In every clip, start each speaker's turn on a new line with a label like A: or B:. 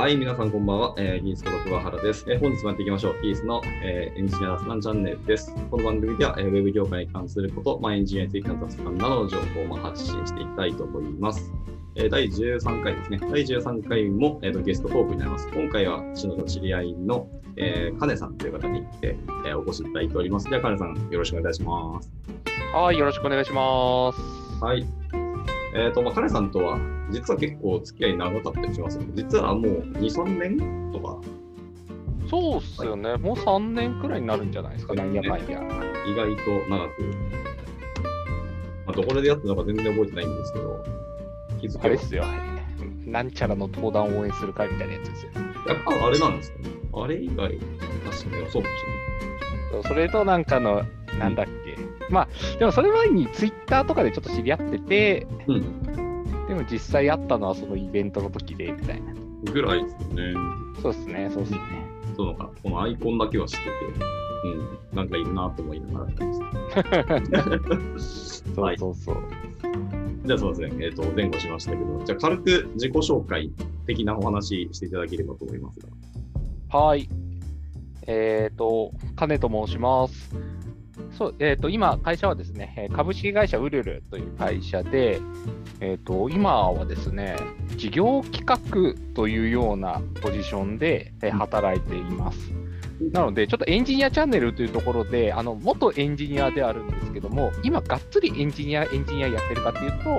A: はい、皆さんこんばんは。えー、ギースこと桑原です。えー本日もやっていきましょう。ギースの、えーエンジニア雑談チャンネルです。この番組では、えーウェブ業界に関すること、まあ、エンジニアについての雑談などの情報をまあ発信していきたいと思います。えー第13回ですね。第13回も、えーとゲストトークになります。今回は私の知り合いの、えー、カネさんという方に来て、えーお越しいただいております。では、カネさん、よろしくお願いします。
B: はい、よろしくお願いします。
A: はい。えっ、と、まあ、カネさんとは、実は結構付き合い長かったりしますよね。実はもう2、3年とか、
B: そうっすよね、もう3年くらいになるんじゃないですか、なんやかんや。
A: 意外と長く、まあ、どこで出会ったのか全然覚えてないんですけど、気づ
B: あれっすよ、なんちゃらの登壇を応援する会みたいなやつですよ。
A: やっぱあれなんですかね。あれ以外、確かにそうかもし
B: そうそれとなんかの、なんだっけ。まあ、でもそれ前にツイッターとかでちょっと知り合ってて、
A: れない。うん。
B: でも実際会ったのはそのイベントの時で、みたいな。
A: ぐらいですよね。
B: そうっすね、そうっすね。
A: そうのか、このアイコンだけは知ってて、うん、なんかいるなと思いながらやってます。
B: そ
A: はい
B: うそうそう。
A: じゃあそうですね、えっ、と、前後しましたけど、じゃあ軽く自己紹介的なお話していただければと思いますが。
B: はい。えっ、と、金と申します。そう、えっ、と、今、会社はですね、えー株式会社ウルルという会社で、えっ、と、今はですね、事業企画というようなポジションで、えー働いています。なので、ちょっとエンジニアチャンネルというところで、あの元エンジニアであるんですけども、今、がっつりエンジニア、エンジニアやってるかっていうと、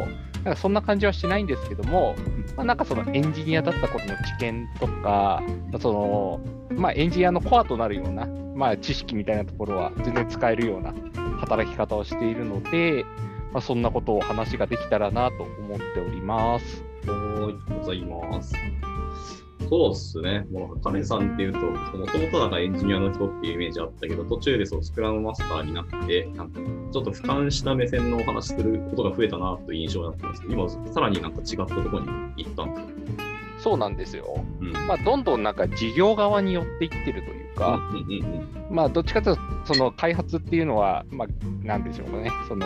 B: なんかそんな感じはしないんですけども、まあ、なんかそのエンジニアだった頃の知見とか、そのまあ、エンジニアのコアとなるような、まあ、知識みたいなところは全然使えるような働き方をしているので、まあ、そんなことを話ができたらなと思っております。
A: はい、ございます。そうですね。もう、カネさんっていうと、もともとなんかエンジニアの人っていうイメージあったけど、途中でそうスクラムマスターになって、なんかちょっと俯瞰した目線のお話することが増えたなという印象だったんですけど、今、さらになんか違ったところに行ったんですよ。
B: そうなんですよ。
A: うん。
B: まあ、どんどんなんか事業側に寄っていってるというか、まあ、どっちかというと、その開発っていうのは、まあ、なんでしょうかね、その、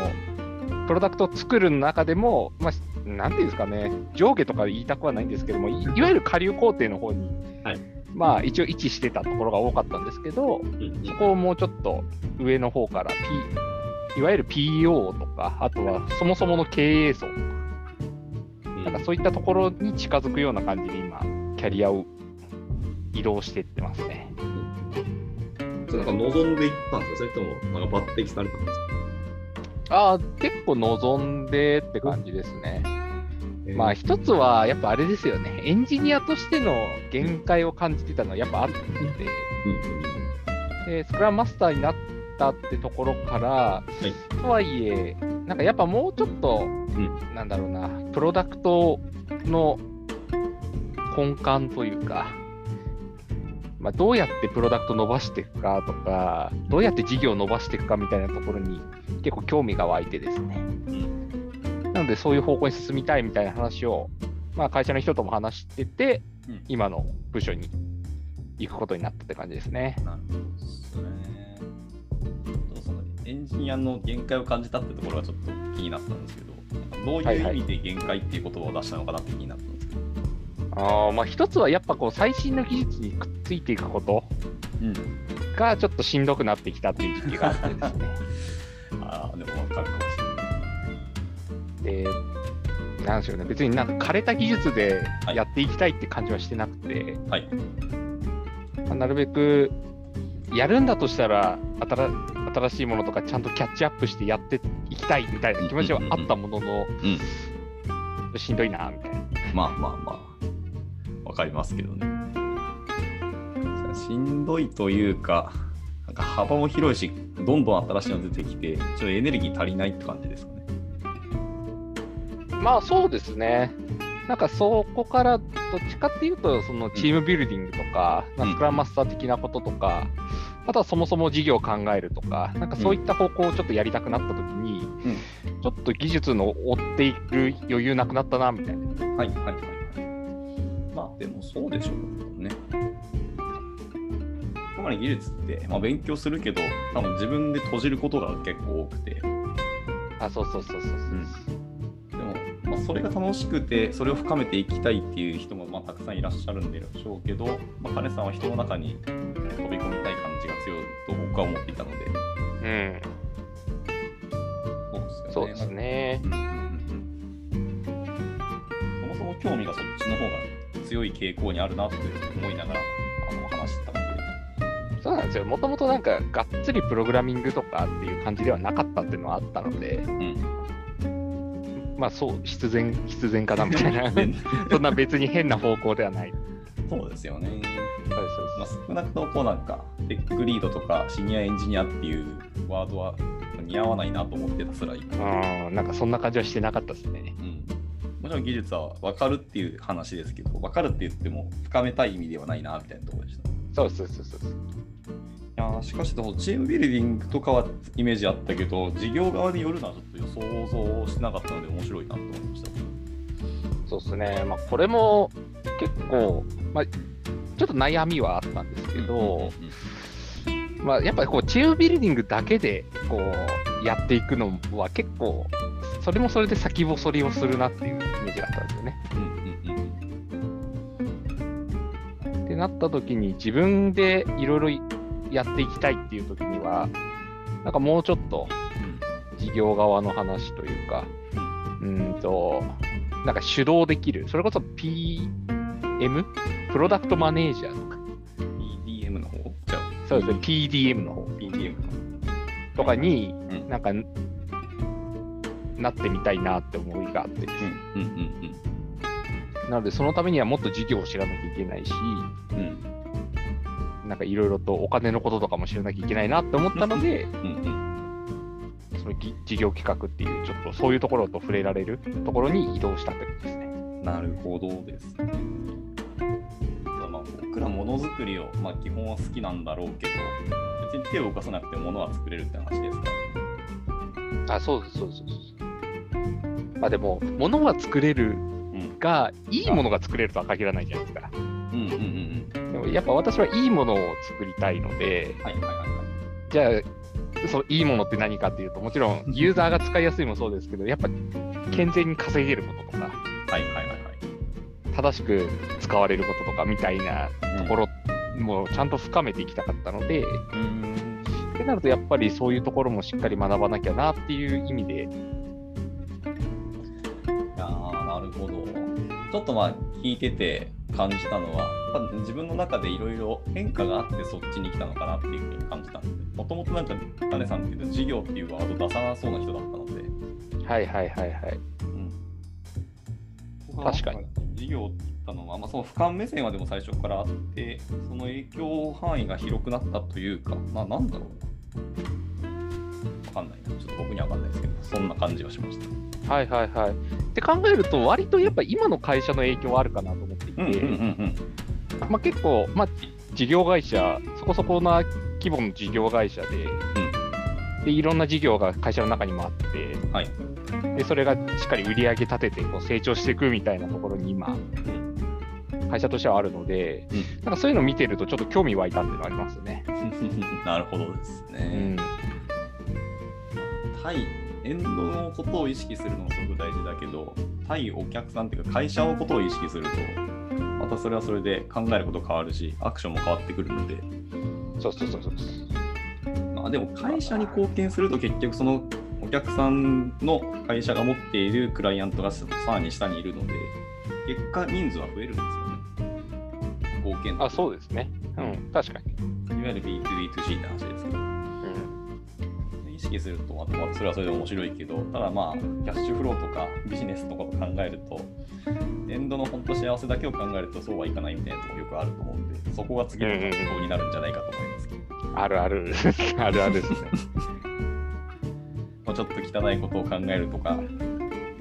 B: プロダクトを作る中でも、まあ、なんていうんですかね、上下とか言いたくはないんですけども、いいわゆる下流工程の方に、
A: はい。
B: まあ、一応位置してたところが多かったんですけど、そこをもうちょっと上の方から、P、いわゆる PO とか、あとはそもそもの経営層、
A: うん
B: なんかそういったところに近づくような感じで今、キャリアを移動していってますね。
A: それなんか望んでいったんですか？それともなんか抜擢されたんです
B: ああ、結構望んでって感じですね。
A: か
B: まあ一つはやっぱあれですよね、エンジニアとしての限界を感じてたのはやっぱあって、
A: う
B: でスクラムマスターになったってところから、とはいえ、なんかやっぱもうちょっと、なんだろうな、プロダクトの根幹というか、まあ、どうやってプロダクト伸ばしていくかとか、どうやって事業を伸ばしていくかみたいなところに結構興味が湧いてですね。なので、そういう方向に進みたいみたいな話を、まあ、会社の人とも話してて、
C: うん
B: 今の部署に行くことになったって感じですね。
C: なるほどですね。エンジニアの限界を感じたってところがちょっと気になったんですけど、どう
B: はいはい
C: いう意味で限界っていう言葉を出したのかなって気になったんですけど。
B: あーまあ、一つはやっぱこう最新の技術にくっついていくこと
C: うん。
B: がちょっとしんどくなってきたっていう時期があってですね。
C: ああ、でも分かるかもしれない。
B: で、なんでしょうね、別になんか枯れた技術で
C: はい
B: やっていきたいって感じはしてなくて、
C: はい。
B: まあなるべくやるんだとしたら新、新しいものとかちゃんとキャッチアップしてやっていきたいみたいな気持ちはあったものの、
C: うん。
B: しんどいなみたいな。
C: まあまあまあ、分かりますけどね。しんどいというか、なんか幅も広いし、どんどん新しいの出てきて、ちょっとエネルギー足りないって感じですかね。
B: まあそうですね。なんかそこからどっちかっていうと、そのチームビルディングとか、まあ
C: うん
B: スクラムマスター的なこととか、あとはそもそも事業を考えるとか、なんかそういった方向をちょっとやりたくなったときに、ちょっと技術の追っている余裕なくなったな、みたいな。
C: はいはいはいはい。まあでもそうでしょうね。つまり技術って、まあ、勉強するけど、多分自分で閉じることが結構多くて、で
B: あ、そうそうそうそうそう。
C: も
A: まあ、それが楽しくて、それを深めていきたいっていう人もまあたくさんいらっしゃるんでしょうけど、まあ、金さんは人の中に飛び込みたい感じが強いと僕は思っていたので、
B: うん、
A: そうですよね。
B: そう
A: んうんうん。そもそも興味がそっちの方が強い傾向にあるなって思いながらあの話してたので、
B: そうなんですよ。もともとなんか、がっつりプログラミングとかっていう感じではなかったっていうのはあったので、
A: うん、
B: まあそう、必然、必然かなみたいな。
A: 全
B: そんな別に変な方向ではない。
A: そうですよね。
B: そうです
A: まあ、少なくともこうなんか、テックリードとかシニアエンジニアっていうワードは似合わないなと思ってたすらいい。
B: なんかそんな感じはしてなかったですね。
A: うんもちろん技術は分かるっていう話ですけど、分かるって言っても深めたい意味ではないなみたいなところでした。い
B: そうそうそうそう。
A: やーしかし、チームビルディングとかはイメージあったけど、事業側でよるのはちょっと予想してなかったので面白いなと思いました。
B: そうですね。まあこれも結構、まあちょっと悩みはあったんですけど、まあやっぱりこうチームビルディングだけでこうやっていくのは結構、それもそれで先細りをするなっていうイメージがあったんですよね。ってなった時に自分でいろいろやっていきたいっていう時には、なんかもうちょっと事業側の話というか、うーんと、なんか主導できる、それこそ PM? プロダクトマネージャーとか、
A: PDM の方？じゃあ、
B: そうですね、PDM の方。
A: PDM の
B: とかに、
A: うん。
B: なんか、なってみたいなって思いがあってです。ね、
A: うん。うん。
B: なのでそのためにはもっと事業を知らなきゃいけないし、
A: うんうん
B: なんかいろいろとお金のこととかも知らなきゃいけないなって思ったので、
A: うんうん
B: そのぎ事業企画っていう、ちょっとそういうところと触れられるところに移動したってことですね。
A: なるほどですね。まあ、僕らものづくりを、まあ、基本は好きなんだろうけど、別に手を動かさなくてものは作れるって話ですか？らね。
B: あ、そうです、そうです。まあでも、物は作れる
A: うん
B: が、いいものが作れるとは限らないじゃないですか。
A: うんうんうん
B: やっぱ私はいいものを作りたいので
A: うん。、はいはいはいはい。
B: じゃあ、そのいいものって何かっていうと、もちろん ユーザーが使いやすいもそうですけど、やっぱ健全に稼げることとか、
A: はいはいはいはい。
B: 正しく使われることとかみたいなところもちゃんと深めていきたかったので、
A: うん。
B: ってなるとやっぱりそういうところもしっかり学ばなきゃなっていう意味で、
A: いやーなるほど。ちょっとまあ聞いてて感じたのは、やっぱ自分の中でいろいろ変化があってそっちに来たのかなっていうふうに感じたんで、もともとなんか種さんっていうと事業っていうワード出さなそうな人だったので、
B: はいはいはいはい。
A: うん、
B: 確かに。
A: 事業って言ったのは、まあ、その俯瞰目線はでも最初からあって、その影響範囲が広くなったというか、まあ、なんだろうな。わかんないな。ちょっと僕にはわかんないですけど、そんな感じはしました。
B: はいはいはい。って考えると、割とやっぱ今の会社の影響はあるかなと思っていて、
A: うんうんうん
B: まあ、結構、まあ、事業会社、そこそこな規模の事業会社で、でいろんな事業が会社の中にもあって、
A: うん。はい。
B: でそれがしっかり売り上げ立ててこう成長していくみたいなところに今、会社としてはあるので、
A: うん
B: なんかそういうのを見てると、ちょっと興味湧いたっていうのはありますね。
A: なるほどです
B: う
A: ね
B: ん。
A: 対エンドのことを意識するのもすごく大事だけど、対お客さんっていうか会社のことを意識すると、またそれはそれで考えること変わるし、アクションも変わってくるので、
B: そうそうそうそう。
A: まあ、でも会社に貢献すると結局そのお客さんの会社が持っているクライアントがさらに下にいるので、結果人数は増えるんですよね。貢献度
B: あ、そうですね。うん、確かに。
A: いわゆる B2B2C って話ですけど。識すると、またまあそれはそれで面白いけど、ただまあ、キャッシュフローとかビジネスとかを考えると、エンドの本当幸せだけを考えるとそうはいかないみたいなところよくあると思うんで、そこが次の活動になるんじゃないかと思いますけど、
B: あるある。あるあるですね。
A: まあ、ちょっと汚いことを考えるとか、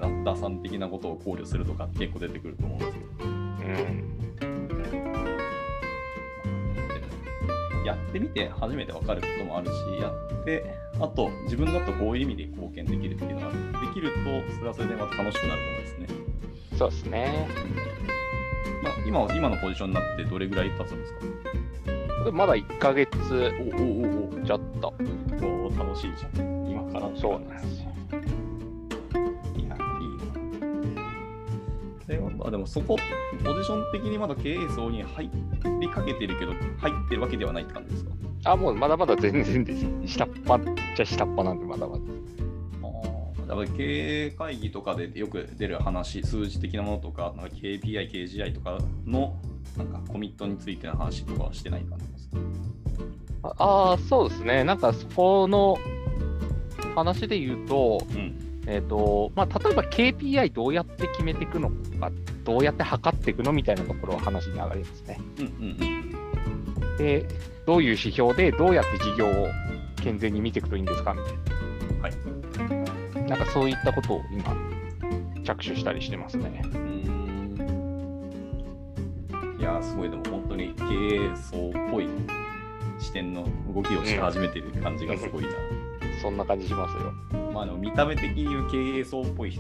A: だ打算的なことを考慮するとか結構出てくると思うんですけど、
B: うん。
A: やってみて初めて分かることもあるし、やって、あと自分だとこういう意味で貢献できるっていうのができると、それはそれでまた楽しくなると思うんですね。
B: そうですね。
A: まあ、今今のポジションになってどれぐらい経つんですか？
B: でまだ1ヶ月
A: おおおお
B: ちょっと。
A: おお楽しいじゃん。今から
B: そうなんですよ。
A: いや、いいな。まあでもそこ、ポジション的にまだ経営層に入りかけてるけど、入ってるわけではないって感じですか
B: あ、もうまだまだ全然です。下っ端っちゃ下っ端なんで、まだまだ。
A: あだから経営会議とかでよく出る話、数字的なものとか、なんか KPI、KGI とかのなんかコミットについての話とかはしてない感じですか？
B: ああ、そうですね。なんかそこの話で言うと、
A: うん。
B: えっ、と、まあ、例えば KPI どうやって決めていくのか、どうやって測っていくのみたいなところは話に上がりますね。
A: うんうんうん。
B: で、どういう指標でどうやって事業を健全に見ていくといいんですか？みたいな。
A: はい。
B: なんかそういったことを今、着手したりしてますね。
A: いやー、すごい、でも本当に経営層っぽい視点の動きをし始めてる感じがすごいな。
B: そんな感じしますよ。
A: まあでも見た目的に言う経営層っぽい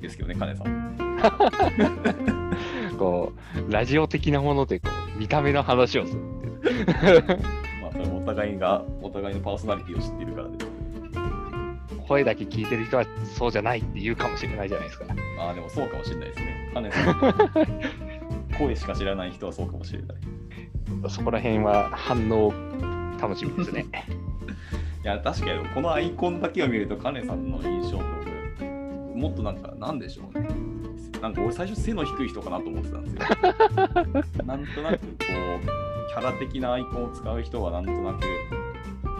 A: ですけどね、金さん。
B: こう、ラジオ的なものでこう見た目の話をする。
A: まあそれもお互いが、お互いのパーソナリティを知っているからです。
B: 声だけ聞いてる人はそうじゃないって言うかもしれないじゃないですか。
A: まあでもそうかもしれないですね。金さん。声しか知らない人はそうかもしれない。
B: そこら辺は反応楽しみですね。
A: いや、確かにこのアイコンだけを見ると、カネさんの印象って僕、もっとなんか、なんでしょうね。なんか俺最初背の低い人かなと思ってたんですよ。なんとなくこう、キャラ的なアイコンを使う人はなんとなく、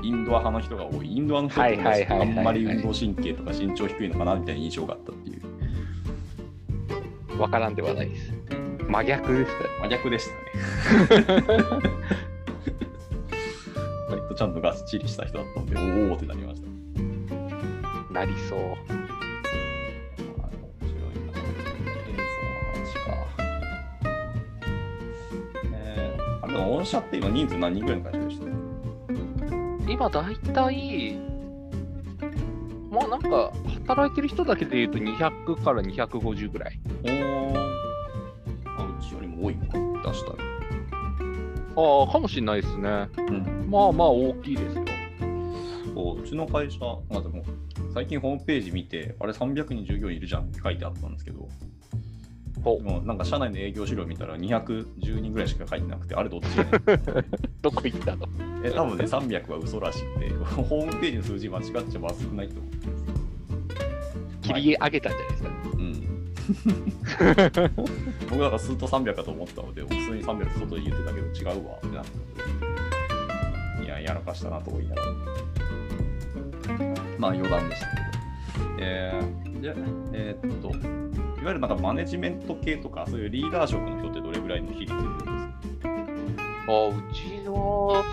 A: インドア派の人が多い。インドアの人って
B: は
A: あんまり運動神経とか身長低いのかなみたいな印象があったっていう。
B: わからんではないです。真逆ですね。
A: 真逆でしたね。割とちゃんとがっちりした人だったんで、おおってなりました。
B: なりそう。
A: えー、あれでも、御社って今人数何人ぐらいの会社でした？
B: 今だいたい、まあなんか、働いてる人だけで言うと200から250ぐらい。
A: おー。あ、うちよりも多いのか、出したら。
B: ああ、かもしれないですね。
A: うん。
B: まあまあ大きいですよ。
A: そう、うちの会社、まあでも、最近ホームページ見て、あれ300人従業員いるじゃんって書いてあったんですけど、
B: ほ
A: でもなんか社内の営業資料見たら210人ぐらいしか書いてなくて、あれどっちやねん
B: どこ行ったの？
A: え、多分ね、300は嘘らしくて、ホームページの数字間違っちゃまずくないと思って。
B: 切り上げたんじゃないですか。
A: うん。僕だからずっと300かと思ってたので、普通に300って外で言ってたけど違うわってなって。いや、やらかしたなと思いながら。まあ余談でしたけど。えー、で、えーっと、いわゆるなんかマネジメント系とか、そういうリーダー職の人ってどれぐらいの比率いるんですか？
B: あうちは、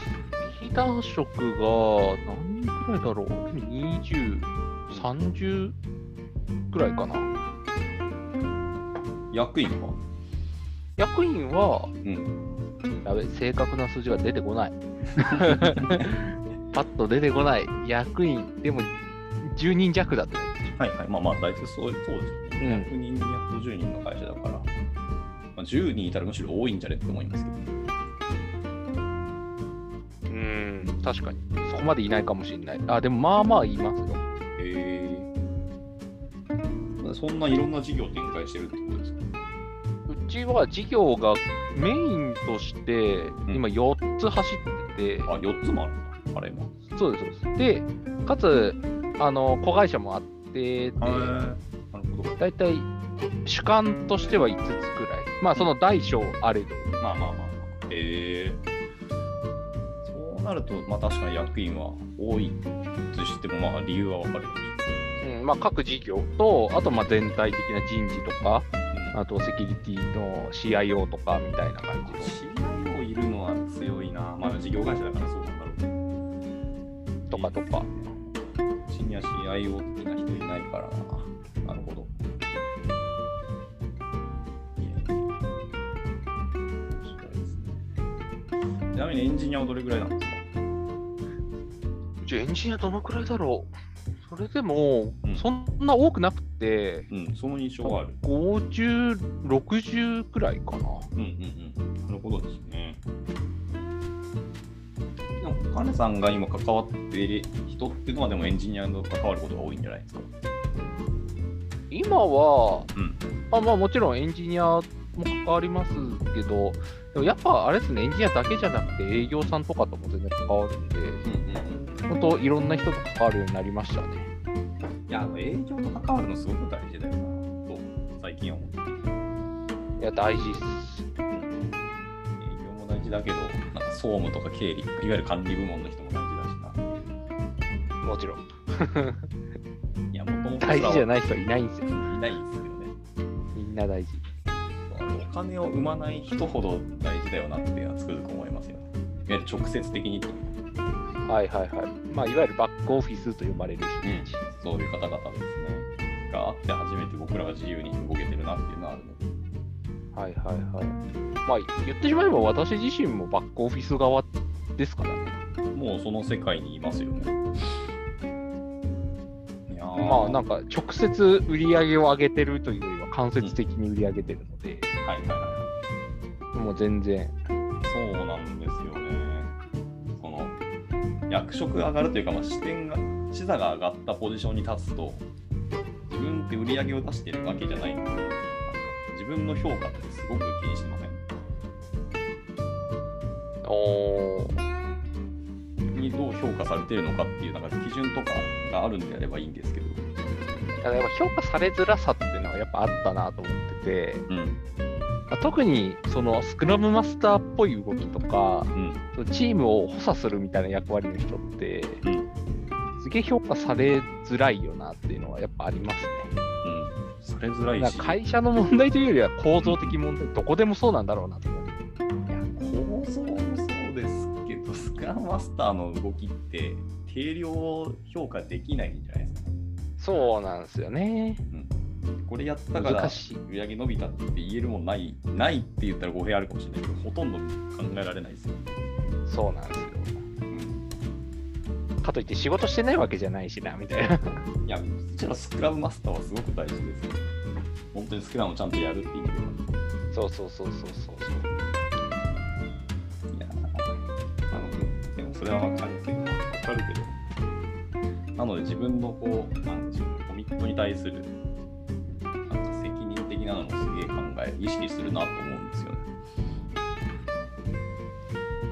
B: リーダー職が何人くらいだろう ?20、30くらいかな。
A: 役員は？
B: 役員は、
A: うん。
B: やべ、正確な数字が出てこない。パッと出てこない。役員、でも10人弱だったね。
A: はいはい。まあまあ、大体そうそうですよね。100人、250人の会社だから、まあ、10人いたらむしろ多いんじゃねって思いますけど。
B: うん、確かに。そこまでいないかもしれない。あ、でもまあまあいますよ。
A: へえそんないろんな事業展開してるってことですか
B: うちは事業がメインとして今4つ走ってて、
A: あ、4つもあるんだ。あれも。
B: そうです、そうです。で、かつ、あの、子会社もあって、で。大体主幹としては5つくらい。まあ、その大小あれど。
A: まあまあまあまあ。へえそうなると、まあ確かに役員は多いとしても、まあ理由はわかる
B: うん、まあ、各事業と、あと、まあ、全体的な人事とか、
A: ょ。
B: あと、セキュリティの CIO とかみたいな感じの
A: CIO いるのは強いな。まあ事業会社だからそうなんだろうね。
B: とかとか。
A: シニア CIO 的な人いないからな。なみにエンジニアはどれぐらいなんですか？
B: うちエンジニアどのくらいだろうそれでも
A: うん、
B: そんな多くなくて、
A: うん、その印象がある。
B: 50、60くらいかな。
A: うんうんうん。なるほどですね。でも、カネさんが今関わっている人っていうのは、でもエンジニアの関わることが多いんじゃないですか？
B: 今は、
A: うん。
B: まあ、まあもちろんエンジニアも関わりますけど、でもやっぱあれですね、エンジニアだけじゃなくて営業さんとかとも全然関わるんで、
A: うんうん
B: 本当いろんな人と関わるようになりましたね。
A: いや、あの営業と関わるのすごく大事だよな、と最近は思ってる。
B: いや、大事っす。
A: 営業も大事だけど、なんか総務とか経理、いわゆる管理部門の人も大事だしな。
B: もちろん。
A: いや、もともと
B: 大事じゃ
A: い
B: ない人はいないんですよ。
A: いないんですよね。
B: みんな大事。
A: お金を生まない人ほど大事だよなっていうのはつくづく思いますよね。いわゆる直接的にっていう
B: はいはいはい。まあ、いわゆるバックオフィスと呼ばれる人たち。
A: そういう方々ですね。があって初めて僕らが自由に動けてるなっていうのはあるので。
B: はいはいはい。まあ、言ってしまえば私自身もバックオフィス側ですからね。
A: もうその世界にいますよね。
B: まあ、なんか直接売り上げを上げてるという間接的に売り上げてるので、
A: はいはいはい。
B: もう全然。
A: そうなんですよね。その役職が上がるというか、まあ、視点が、視座が上がったポジションに立つと、自分って売り上げを出してるわけじゃないので、自分の評価ってすごく気にしてません？
B: おー
A: にどう評価されてるのかっていうなんか基準とかがあるんであればいいんですけど、
B: だからやっぱ評価されづらさってやっぱあったなと思ってて、
A: うん、
B: まあ特にそのスクラムマスターっぽい動きとか、
A: うん、
B: そのチームを補佐するみたいな役割の人って、
A: うん
B: すげえ評価されづらいよなっていうのはやっぱありますね。
A: うん、されづらいし、
B: 会社の問題というよりは構造的問題、どこでもそうなんだろうなと思う。
A: いや構造もそうですけど、スクラムマスターの動きって定量評価できないんじゃないですか。
B: そうなんですよね。
A: これやったから売り上げ伸びたって言えるもんない、ないって言ったら語弊あるかもしれないけど、ほとんど考えられないですよ。
B: そうなんですよ。
A: うん、
B: かといって仕事してないわけじゃないしな、みたいな。
A: いや、そちらスクラムマスターはすごく大事ですよ。本当にスクラムをちゃんとやるっていう意味では。
B: そうそうそうそうそうそう。
A: いやなので、でもそれはわかるけど、わかるけど、なので自分のこう、なんでしょう、コミットに対する、的なのもすげえ考え、意識するなと思うんですよね。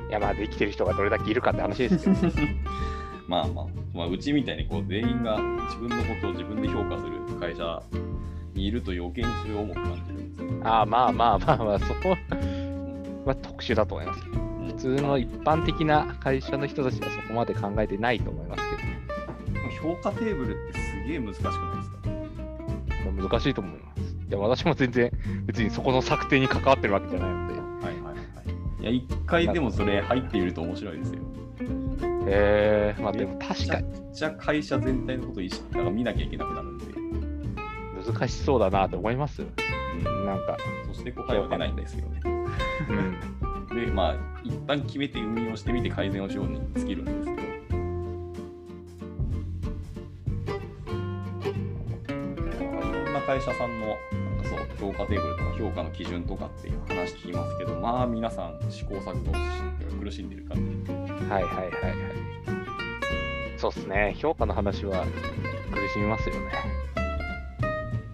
B: いや、まあ、できてる人がどれだけいるかって話ですけど。
A: まあまあ、まあ、うちみたいにこう全員が自分のことを自分で評価する会社にいると余計にそれを重く感じるんですよ。
B: ああ、まあまあまあまあ、そこは特殊だと思います。普通の一般的な会社の人たちはそこまで考えてないと思います
A: 評価テーブルってすげえ難しくないですか？
B: けど、難しいと思います。いや、私も全然、別にそこの策定に関わってるわけじゃないので。
A: はいはいはい。いや、一回でもそれ入っていると面白いですよ。
B: へえまあでも確かに
A: じゃあ会社全体のことを意識なんか見なきゃいけなくなるんで、
B: 難しそうだなと思いますよ。
A: うん、
B: なんか、
A: そして答えは出ないんですけどね。
B: うん。
A: で、まあ、一旦決めて運用してみて改善をしように尽きるんですけど、いろんな会社さんのそう評価テーブルとか評価の基準とかっていう話聞きますけど、まあ皆さん試行錯誤して苦しんでる感じ。
B: はいはいはいはい。そうっすね。評価の話は苦しみますよね。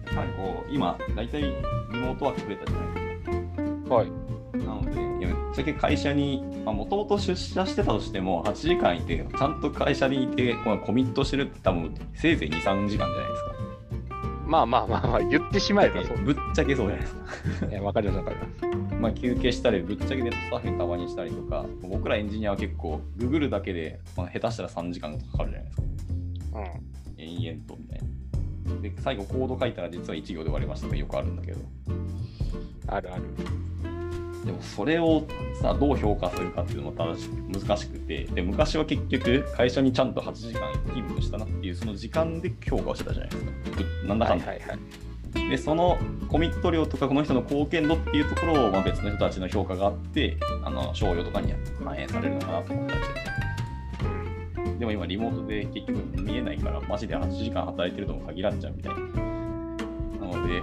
A: やっぱりこう、今、大体リモートワーク増えたじゃないですか。
B: はい。
A: なので、いやぶっちゃけ会社に、もともと出社してたとしても、8時間いて、ちゃんと会社にいて、コミットしてるって多分、せいぜい2、3時間じゃないですか。
B: まあまあまあまあ、言ってしまえばそう。
A: ぶっちゃけそうじゃないですか。
B: い や、わかりますわかります。
A: まあ、休憩したり、ぶっちゃけネットサーフィンたまにしたりとか、僕らエンジニアは結構、ググるだけで、まあ、下手したら3時間かかるじゃないですか。
B: うん。
A: 延々とみたいな。で、最後コード書いたら実は1行で終わりましたとかよくあるんだけど。
B: あるある。
A: でもそれをさ、どう評価するかっていうのも正し難しくて、で、昔は結局、会社にちゃんと8時間勤務したなっていう、その時間で評価をしてたじゃないですか。ぶなんだかんだ。
B: はいはいはい。
A: で、そのコミット量とか、この人の貢献度っていうところを、まあ、別の人たちの評価があって、あの、賞与とかに反映されるのかなと思ったりして。でも今、リモートで結局見えないから、マジで8時間働いてるとも限らんじゃんみたいな。なので、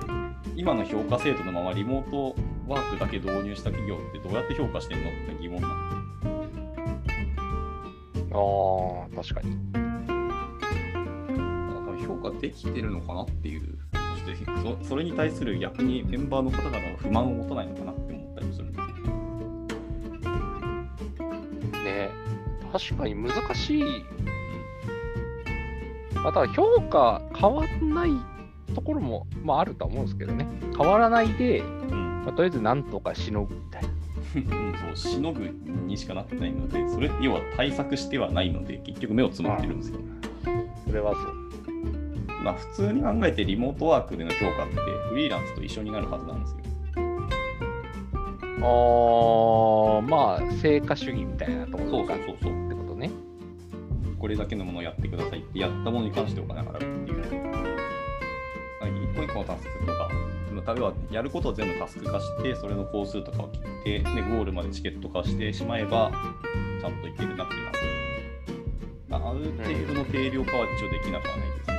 A: 今の評価制度のままリモートワークだけ導入した企業ってどうやって評価してんのって疑問なの。
B: ああ、確かに。
A: だから評価できてるのかなっていう視してそ、それに対する逆にメンバーの方々は不満を持たないのかなって思ったりもするんですよ。
B: ね確かに難しい。まあ、ただ評価変わんないところも、まあ、あるとは思うんですけどね。変わらないで、
A: うん
B: まあ、とりあえずなんとかしのぐみたいな。
A: そうしのぐにしかなってないので、それ要は対策してはないので、結局目をつむってるんですよ。
B: それはそう。
A: まあ、普通に考えてリモートワークでの評価ってフリーランスと一緒になるはずなんですよ。
B: あー、まあ、成果主義みたいなところ
A: そうそうそうそう。
B: てことね。
A: これだけのものをやってくださいってやったものに関してお金払うっていう。一個一個のタスクとか、例えばやることを全部タスク化して、それの工数とかを切って、でゴールまでチケット化してしまえば、ちゃんといけるなっていうのはまあある程度の定量化は一応できなくはないですけど、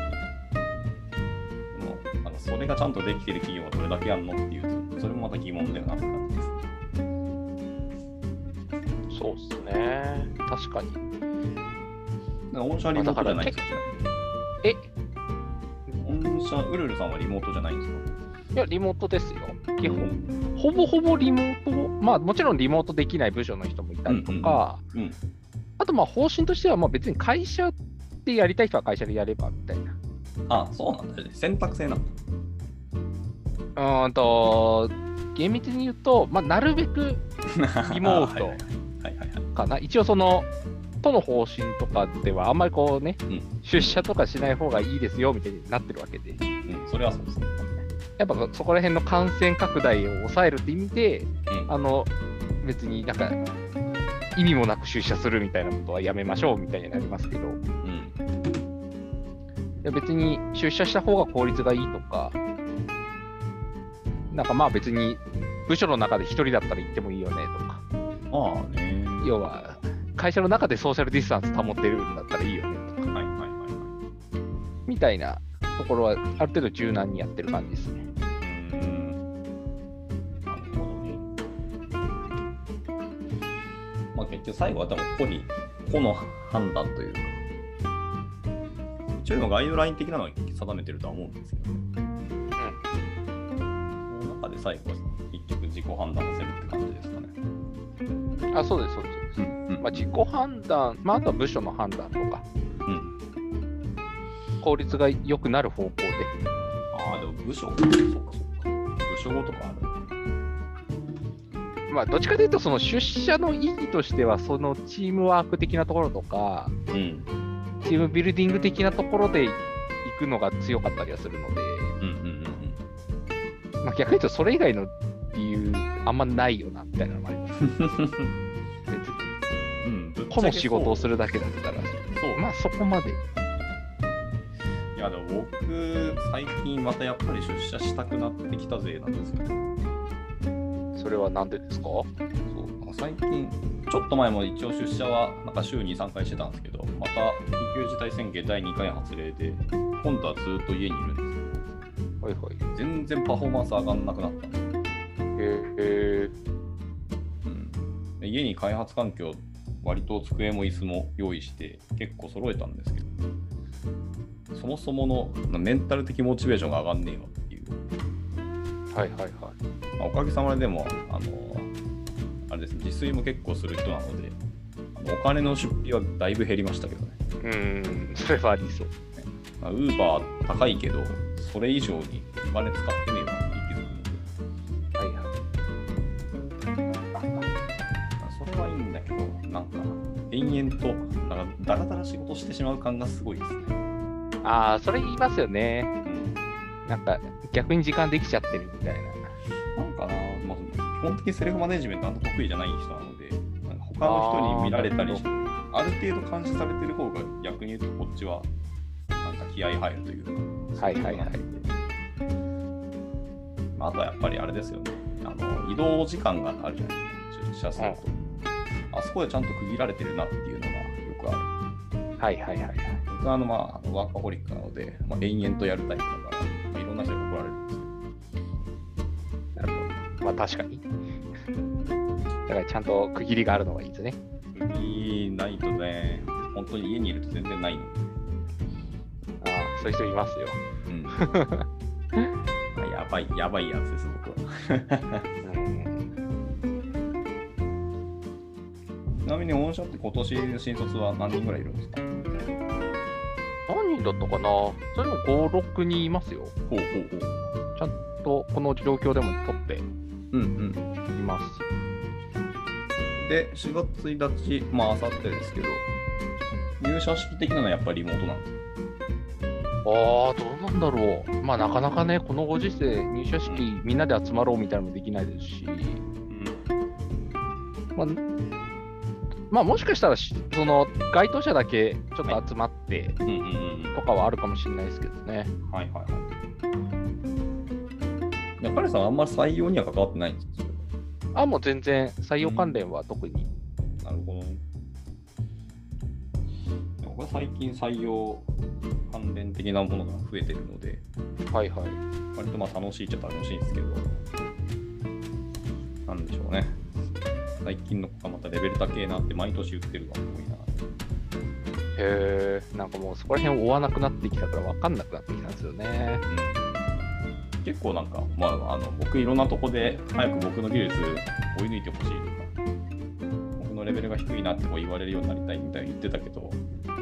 A: でもあのそれがちゃんとできてる企業はどれだけあるのっていうと、それもまた疑問だよなって感じです。
B: そうっすね。確かに。
A: だから御社はリモートじゃないですよね。
B: え
A: 御社、ウルルさんはリモートじゃないんですか？
B: いや、リモートですよ。基本。ほぼほぼリモート、まあもちろんリモートできない部署の人もいたりとか、
A: うんうん
B: あとまあ方針としてはまあ別に会社でやりたい人は会社でやればみたいな。
A: あ、そうなんだね。選択制なんだ。
B: うーんと、厳密に言うと、まあ、なるべく リモート。かな。一応その、都の方針とかではあんまりこうね、
A: うん
B: 出社とかしない方がいいですよみたいになってるわけで、
A: うん、それはそうですね。
B: やっぱそこら辺の感染拡大を抑えるって意味で、
A: うん
B: あの、別になんか、意味もなく出社するみたいなことはやめましょうみたいになりますけど、い
A: うん。
B: や別に出社した方が効率がいいとか、なんかまあ別に部署の中で一人だったら行ってもいいよねとか、
A: まあね。
B: 要は会社の中でソーシャルディスタンス保ってるんだったらいいよねとか、
A: はいはいはいはい。
B: みたいなところはある程度柔軟にやってる感じですね。
A: あ結局最後は多分個に、個の判断というか、一応のガイドライン的なのは定めてるとは思うんですけどね。その中で最後は結局自己判断をするって感じですかね。
B: あ、そうです、そうです。そうです
A: んうん
B: まあ、自己判断、まあ、あとは部署の判断とか、
A: うん。
B: 効率が良くなる方向で。
A: ああ、でも部署、そうかそうか。部署ごとかある。
B: まあ、どっちかというと、その出社の意義としては、そのチームワーク的なところとか、
A: うん。
B: チームビルディング的なところで行くのが強かったりはするので、
A: うんうんうん
B: まあ、逆に言うと、それ以外の理由、あんまないよな、みたいなのもあります。
A: うん。うん。ぶっちゃけ
B: 個の仕事をす
A: る。
B: るだけだったら、
A: そう。
B: まあ、そこまで。
A: いや、でも僕、最近またやっぱり出社したくなってきたぜなんですよ。
B: それはなんでですか？
A: そう最近、ちょっと前も一応出社はなんか週に3回してたんですけど、また緊急事態宣言第2回発令で、今度はずっと家にいるんです
B: はいはい。
A: けど、全然パフォーマンス上がんなくなったんですよ。
B: え
A: うん、で家に開発環境、割と机も椅子も用意して、結構揃えたんですけど、そもそものメンタル的モチベーションが上がんねえわっていう。
B: ー、はいはいはい。
A: まあおかげさまででも、あの、あれですね、自炊も結構する人なので、あのお金の出費はだいぶ減りましたけどね。
B: うーん、それはありそう。
A: ウーバー高いけど、それ以上にお金使ってねえわって気づくので、
B: はいはい。
A: それはいいんだけど、なんか、延々と、なんか、だらだら仕事してしまう感がすごいですね。
B: ああ、それ言いますよね。
A: うん
B: なんか、逆に時間できちゃってるみたいな。
A: なんかな、まあ、基本的にセルフマネジメントあんま得意じゃない人なので、なんか他の人に見られたりある程度監視されてる方が逆に言うとこっちは、なんか気合い入るというか、
B: はいはいはい
A: まああとはやっぱりあれですよね、あの移動時間があるじゃないですか、出社すると。あそこでちゃんと区切られてるなっていうのがよくある。
B: はいはいはいはい。
A: 僕はあの、まあ、ワーカホリックなので、まあ、延々とやるタイプだから、まあ、いろんな人に怒られる
B: まあ確かに。だからちゃんと区切りがあるのがいいですね。
A: いいないとね、本当に家にいると全然ないので。
B: ああ、そういう人いますよ。
A: うん、あやばい、やばいやつです、僕は。
B: うん
A: ちなみに、御社って今年の新卒は何人ぐらいいるんですか？
B: 何人だったかな？それも5、6人いますよ。
A: ほうほうほう。
B: ちゃんとこの状況でも取ってい
A: うんうん。
B: ます。
A: で、4月1日、まあ、あさってですけど、入社式的なのはやっぱりリモートなんですか
B: ああ、どうなんだろう。まあ、なかなかね、このご時世、入社式みんなで集まろうみたいなのもできないですし、まあ、まあ、もしかしたらし、その、該当者だけちょっと集まって。とかはあるかもしれないですけどね。
A: はいはいはい。いや、彼さんはあんまり採用には関わってないんですよ。
B: あ、もう全然、採用関連は特に。
A: なるほどね。僕は最近採用関連的なものが増えてるので、
B: はいはい。
A: 割とまあ楽しいっちゃ楽しいんですけど、なんでしょうね。最近の子がまたレベル高えなって毎年言ってるわ、多いな。
B: へえ、なんかもうそこら辺追わなくなってきたから分かんなくなってきたんですよね。
A: うん、結構なんか、まあ、あの僕いろんなとこで早く僕の技術追い抜いてほしいとか、僕のレベルが低いなってこう言われるようになりたいみたいに言ってたけど、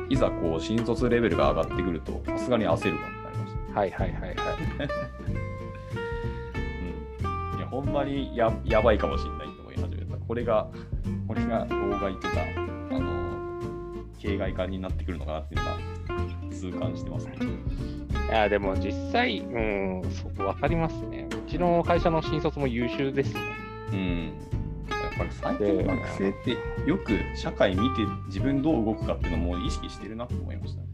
A: いざこう新卒レベルが上がってくると、さすがに焦るわってなりました。
B: はいはいはいはい。
A: うん、いやほんまにややばいかもしれないと思い始めた。これが、これが老害とか、あの、形骸化になってくるのかなっていうのは痛感してますね。
B: いや、でも実際、うん、そこ分かりますね。うちの会社の新卒も優秀ですね。
A: うん。やっぱり最近の学生ってよく社会見て自分どう動くかっていうのも意識してるなと思いましたね。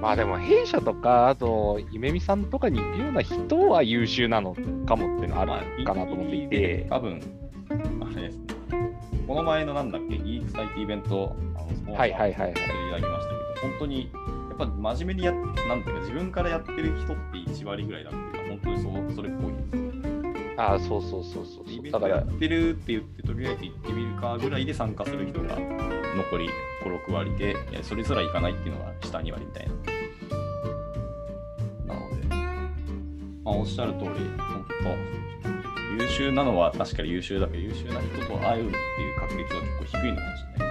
B: まあでも弊社とか、あと、ゆめみさんとかに行くような人は優秀なのかもっていうのはあるかなと思っていて、
A: 多分、あれですね。この前のなんだっけ、ギークサイベント、あのスポンサー
B: はいはいはいはい
A: させていただきましたけど、本当に、やっぱ真面目にやっ、なんていうか、自分からやってる人って1割ぐらいだっていうのは、本当にそそれっぽいですよ。
B: ああ、そうそうそうそう。
A: イベントやってるって言って、とりあえず行ってみるかぐらいで参加する人が残り5、6割で、それすら行かないっていうのが下2割みたいな。なので、まあ、おっしゃる通り、本当、優秀なのは確かに優秀だけど、優秀な人と会うっていう確率は結構低いのかもしれない。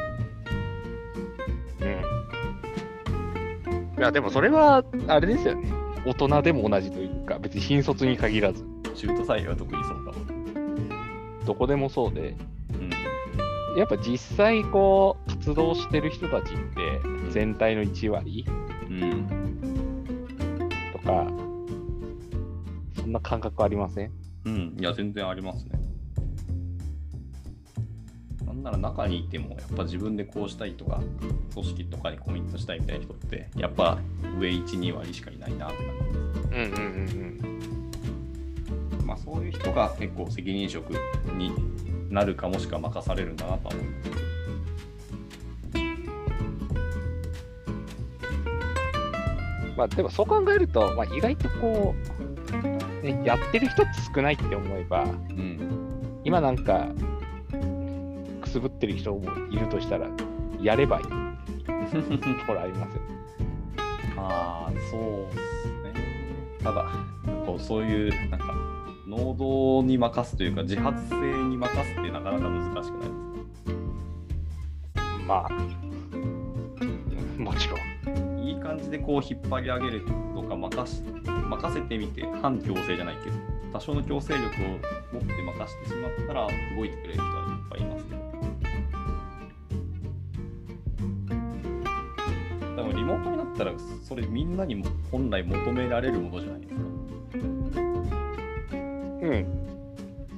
B: いや、でもそれは、あれですよね。大人でも同じというか、別に新卒に限らず、
A: 中途採用は特にそうかも。
B: どこでもそうで、
A: うん。
B: やっぱ実際こう、活動してる人たちって、全体の1割
A: うん。
B: とか、そんな感覚ありません？
A: うん。いや、全然ありますね。なんなら中にいても、やっぱ自分でこうしたいとか、組織とかにコミットしたいみたいな人って、やっぱ上1、2割しかいないなって感じです。
B: うんうんうんうん
A: まあ、そういう人が結構責任職になるかもしくは任されるんだなとは思います。
B: まあでもそう考えると、まあ、意外とこう、ね、やってる人って少ないって思えば、
A: うん。
B: 今なんか、くすぶってる人もいるとしたら、やればいいところありますよ。
A: ああ、そうですね。ただ、こうそういう、なんか、能動に任すというか、自発性に任すってなかなか難しくないですか？
B: まあ、もちろん。
A: いい感じでこう引っ張り上げるとか任し任せてみて反強制じゃないけど多少の強制力を持って任してしまったら動いてくれる人はいっぱいいますけどモートになったらそれみんなにも本来求められるものじゃないですか
B: うん。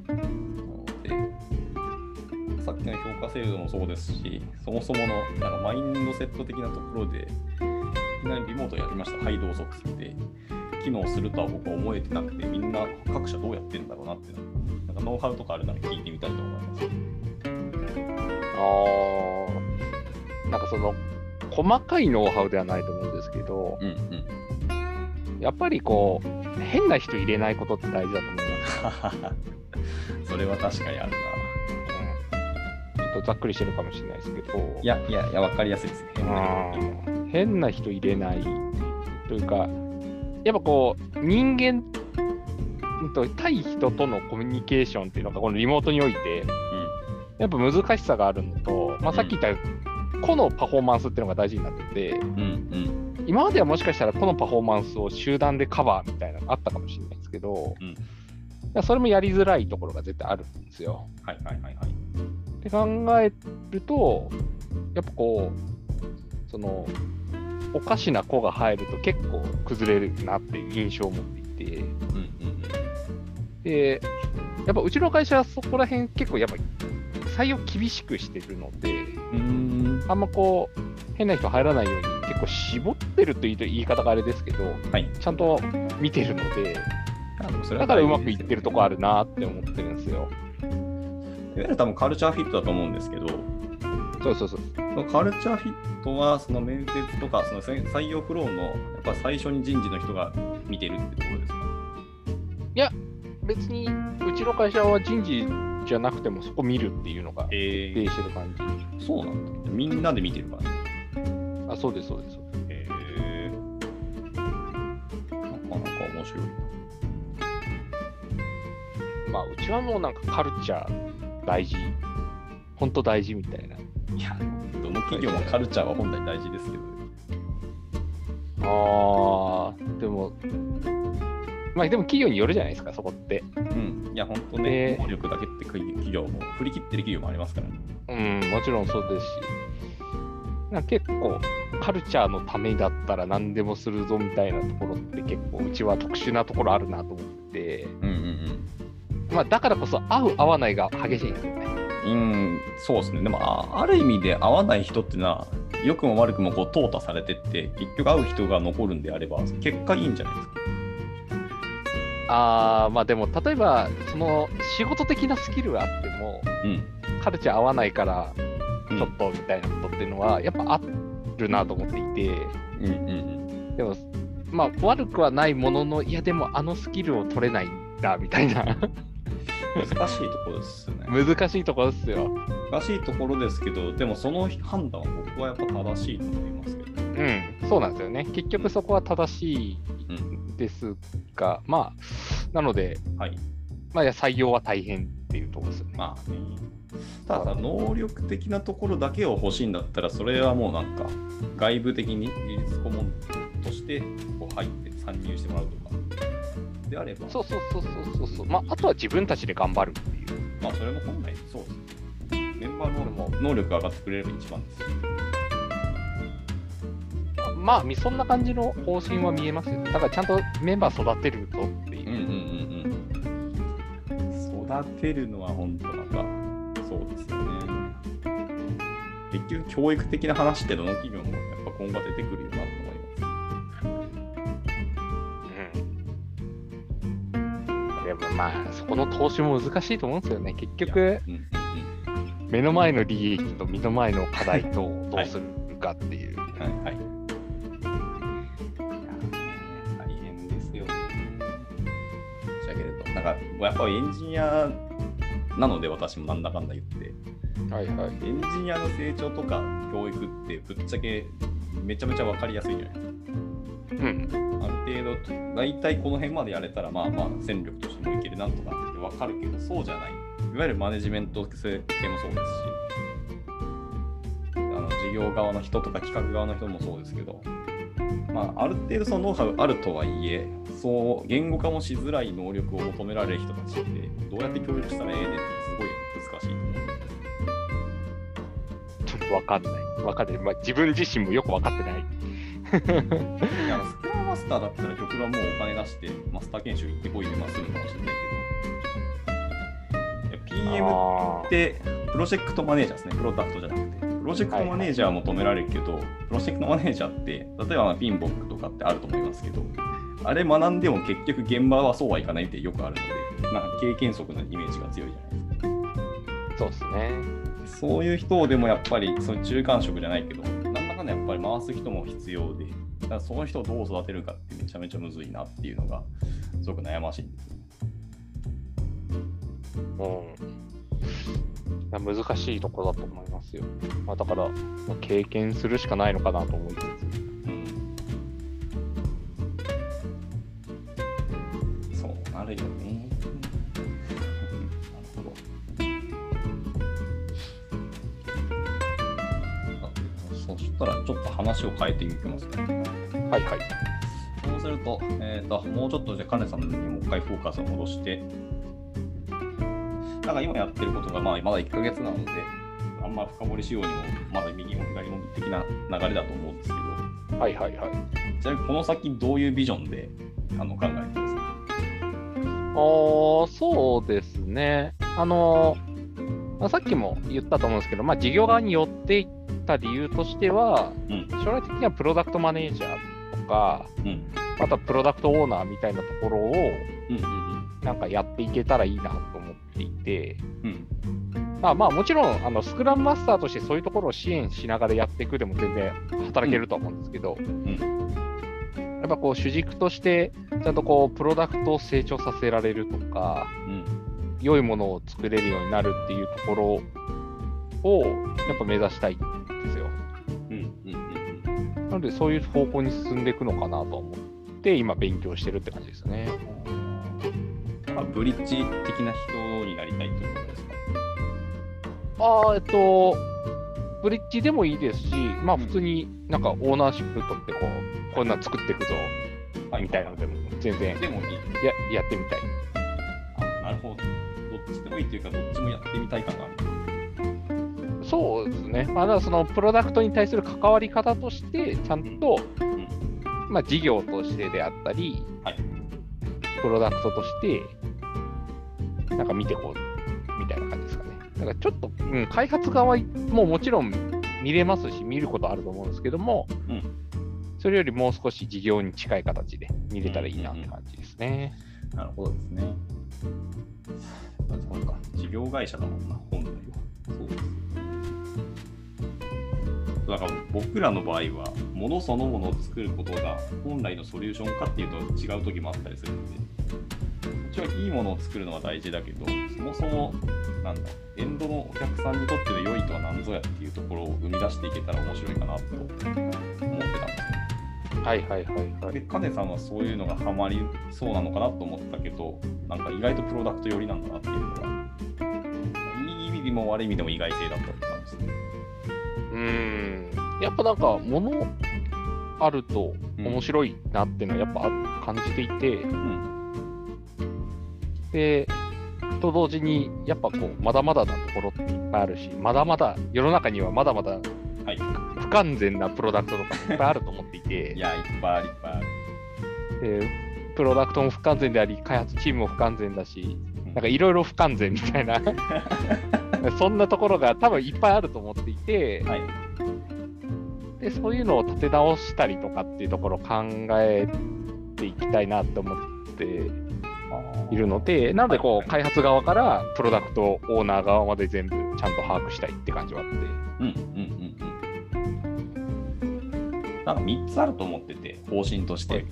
A: なのでさっきの評価制度もそうですしそもそものなんかマインドセット的なところでいきなりリモートやりました、はい、どうぞって言って、機能するとは僕は思えてなくて、みんな各社どうやってるんだろうなってなんかノウハウとかあるなら聞いてみたいと思います。
B: ああ、なんかその、細かいノウハウではないと思うんですけど、
A: うんうん。
B: やっぱりこう、変な人入れないことって大事だと思います。
A: それは確かにあるな。
B: うん、ちょっとざっくりしてるかもしれないですけど、
A: いやいやいや、わかりやすいですね。
B: うん変な人入れないというか、やっぱこう、人間うんと対人とのコミュニケーションっていうのがこのリモートにおいて、やっぱ難しさがあるのと、まあ、さっき言った個のパフォーマンスっていうのが大事になってて、
A: うんうん
B: 今まではもしかしたらこのパフォーマンスを集団でカバーみたいなのがあったかもしれないですけど、
A: うん
B: それもやりづらいところが絶対あるんですよ。
A: はいはいはいはい。
B: って考えると、やっぱこう、その、おかしな子が入ると結構崩れるなっていう印象を持っていて、
A: うんうん
B: で、やっぱうちの会社はそこら辺結構やっぱ採用厳しくしてるので、
A: うん。
B: あんまこう、変な人入らないように結構絞ってるというと言い方があれですけど、
A: はい。
B: ちゃんと見てるので、だからうまくいってるとこあるなって思ってるんですよ。
A: いわゆる多分カルチャーフィットだと思うんですけど、
B: そうそうそう。
A: そのカルチャーフィットは、その面接とか、その採用フローの、やっぱ最初に人事の人が見てるってところですか？
B: 別にうちの会社は人事じゃなくてもそこ見るっていうのが
A: え
B: 定してる感じ。
A: そうなんだ。みんなで見てるから。
B: あ、そうです、そうです。そうです
A: へえなかなか面白いな。
B: まあ、うちはもうなんかカルチャー大事、本当大事みたいな。
A: いや、どの企業もカルチャーは本来大事ですけど、
B: あー、でも、まあでも企業によるじゃないですか、そこって。
A: うん。いや、本当
B: で
A: ね、能力だけって企業も、振り切ってる企業もありますからね。
B: うん、もちろんそうですし、なんか結構、カルチャーのためだったら何でもするぞみたいなところって結構、うちは特殊なところあるなと思って、
A: うんうん
B: まあだからこそ合う合わないが激しいんですよね。
A: うん。うん、そうですね。でもあ、ある意味で合わない人っていうのは、良くも悪くもこう淘汰されてって、結局会う人が残るんであれば、結果いいんじゃないですか。
B: あー、まあでも例えば、その仕事的なスキルがあっても、
A: うん。
B: カルチャー合わないから、
A: うん
B: ちょっとみたいなことっていうのは、やっぱあるなと思っていて、
A: うんうんうん。
B: でも、まあ悪くはないものの、いやでもあのスキルを取れないんだみたいな、
A: 難しいところですよね。
B: 難しいところですよ。
A: 難しいところですけど、でもその判断は僕はやっぱ正しいと思いますけど。
B: うん、そうなんですよね。結局そこは正しい
A: うん。
B: ですが、まあ、なので、
A: はい。
B: まあ、採用は大変っていうところですよね。
A: まあね。ただ、能力的なところだけを欲しいんだったら、それはもうなんか、外部的に技術顧問としてこう入って参入してもらうとか。であれば、
B: そうそうそうそうそう。まあ、あとは自分たちで頑張るっていう。
A: まあ、それも本来そうです。メンバー
B: も
A: の能力が上がってくれれば一番ですよ。
B: まあ、みそんな感じの方針は見えますよ。だからちゃんとメンバー育てるぞっていう。
A: うんうんうんうん。育てるのは本当なんか、そうですよね。結局、教育的な話ってどの企業もやっぱ今後出てくるよなと思います。
B: うん。でもまあ、そこの投資も難しいと思うんですよね。結局、
A: うんうん
B: 目の前の利益と目の前の課題とどうするかっていう。
A: うん。はいはい。なんか、やっぱりエンジニアなので私もなんだかんだ言って、
B: はいはい。
A: エンジニアの成長とか教育ってぶっちゃけめちゃめちゃ分かりやすいじゃないですか。
B: うん。
A: ある程度、大体この辺までやれたら、まあまあ、戦力としてもいけるなんとかって分かるけど、そうじゃない。いわゆるマネジメント系もそうですし、あの事業側の人とか企画側の人もそうですけど、まあ、ある程度そのノウハウあるとはいえ、そう、言語化もしづらい能力を求められる人たちって、どうやって教育したらええねんってすごい難しいと思う。
B: ちょっとわかんない。わかんない。まあ、自分自身もよくわかってない。
A: いやスクラムマスターだったら極論もうお金出してマスター研修行ってこいでまするかもしれないけどいや PM
B: あ
A: ってプロジェクトマネージャーですねプロダクトじゃなくてプロジェクトマネージャーは求められるけど、プロジェクトマネージャーって例えばまあピンボックとかってあると思いますけどあれ学んでも結局現場はそうはいかないってよくあるのでなんか経験則のイメージが強いじゃないですか
B: ーそうですね。
A: そういう人でもやっぱりそういう中間職じゃないけど、なんだかんだやっぱり回す人も必要で、だからその人をどう育てるかってめちゃめちゃむずいなっていうのが、すごく悩ましいんですよね。
B: うん。いや難しいところだと思いますよ。まあ、だから、まあ経験するしかないのかなと思いつつ。
A: うん。るよね。なるほど。あそしたらちょっと話を変えてみますね。
B: はいはい。
A: そうすると、えー、ともうちょっとじゃあ、カネさんにもう一回フォーカスを戻して、なんか今やってることがまあまだ1ヶ月なので、あんま深掘りしようにも、まだ右も左も的な流れだと思うんですけど、
B: はいはいはい。
A: ちなみにこの先どういうビジョンであの考えてます？か
B: あーそうですね。あのまあ、さっきも言ったと思うんですけど、まあ、事業側に寄っていった理由としては、
A: うん
B: 将来的にはプロダクトマネージャーとか、
A: うん。
B: あとはプロダクトオーナーみたいなところを、
A: うんうん
B: なんかやっていけたらいいなと思っていて、
A: うん。うん。
B: まあまあもちろんあのスクラムマスターとしてそういうところを支援しながらやっていくでも全然働けると思うんですけど、やっぱこう主軸としてちゃんとこうプロダクトを成長させられるとか、
A: うん。
B: 良いものを作れるようになるっていうところをやっぱ目指したいんですよ。
A: うん。うん。うん。
B: なのでそういう方向に進んでいくのかなと思って今勉強してるって感じですね。
A: まあ、ブリッジ的な人になりたいということですか？
B: あーえっと、ブリッジでもいいですし、まあ普通になんかオーナーシップ取ってこう、こんなん作っていくぞみたいなのでも全然や
A: でもいい。
B: やってみたい。
A: あ、なるほど。どっちでもいいというか、どっちもやってみたい感がある。
B: そうですね。まあ、だからそのプロダクトに対する関わり方として、ちゃんと、
A: うん
B: まあ、事業としてであったり、
A: はい
B: プロダクトとして、なんか見てこうみたいな感じですかね。だからちょっと、うん、開発側ももちろん見れますし、見ることあると思うんですけども、
A: うん
B: それよりもう少し事業に近い形で見れたらいいなって感じですね。
A: なるほどですね。そうか。事業会社だもんな、本来は。そうです。だから僕らの場合は、物そのものを作ることが本来のソリューションかっていうと違う時もあったりするんで、もちろんいいものを作るのは大事だけど、そもそも、なんだ、エンドのお客さんにとっての良いとは何ぞやっていうところを生み出していけたら面白いかなと思ってたんですよ。
B: はいはいはいはい。
A: で、カネさんはそういうのがハマりそうなのかなと思ったけど、なんか意外とプロダクト寄りなんだなっていうのは、いい意味でも悪い意味でも意外性だったって感じですね。
B: うーん。やっぱなんか、物あると面白いなっていうのはやっぱ感じていて、
A: うん。
B: で、と同時に、やっぱこう、まだまだなところっていっぱいあるし、まだまだ、世の中にはまだまだ
A: はい。
B: 不完全なプロダクトとかもいっぱいあると思っていて
A: い、や、いっぱいある、いっぱいある。
B: でプロダクトも不完全であり、開発チームも不完全だし、なんかいろいろ不完全みたいな、そんなところが多分いっぱいあると思っていて、
A: はい。
B: でそういうのを立て直したりとかっていうところを考えていきたいなと思っているので、なのでこう開発側からプロダクトオーナー側まで全部ちゃんと把握したいって感じはあって。
A: うん、うん、うん、うん。なんか3つあると思ってて、方針として。
B: はい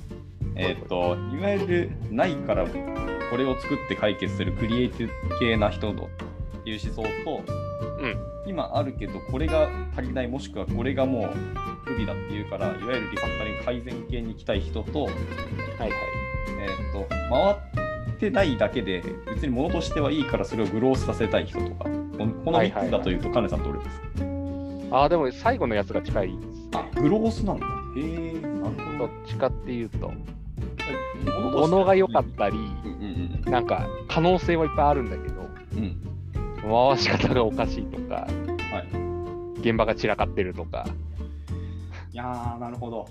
A: えーっと、いわゆるないからこれを作って解決するクリエイティブ系な人のっていう思想と、今あるけどこれが足りないもしくはこれがもう不備だっていうからいわゆるリファクタリング改善系に行きたい人と,、
B: はいはい。
A: えーっと回ってないだけで別に物としてはいいからそれをグロースさせたい人とかこのこの3つだというとカネさんどれです。か、
B: ああ、でも最後のやつが近い。ですね。
A: あグロースなんだ。へえなるほ
B: ど。っちかっていうと、
A: ど
B: 物が良かったり、
A: うんうん
B: なんか可能性はいっぱいあるんだけど、
A: うんうん。
B: 回し方がおかしいとか、
A: はい。
B: 現場が散らかってるとか、
A: いやー、なるほど。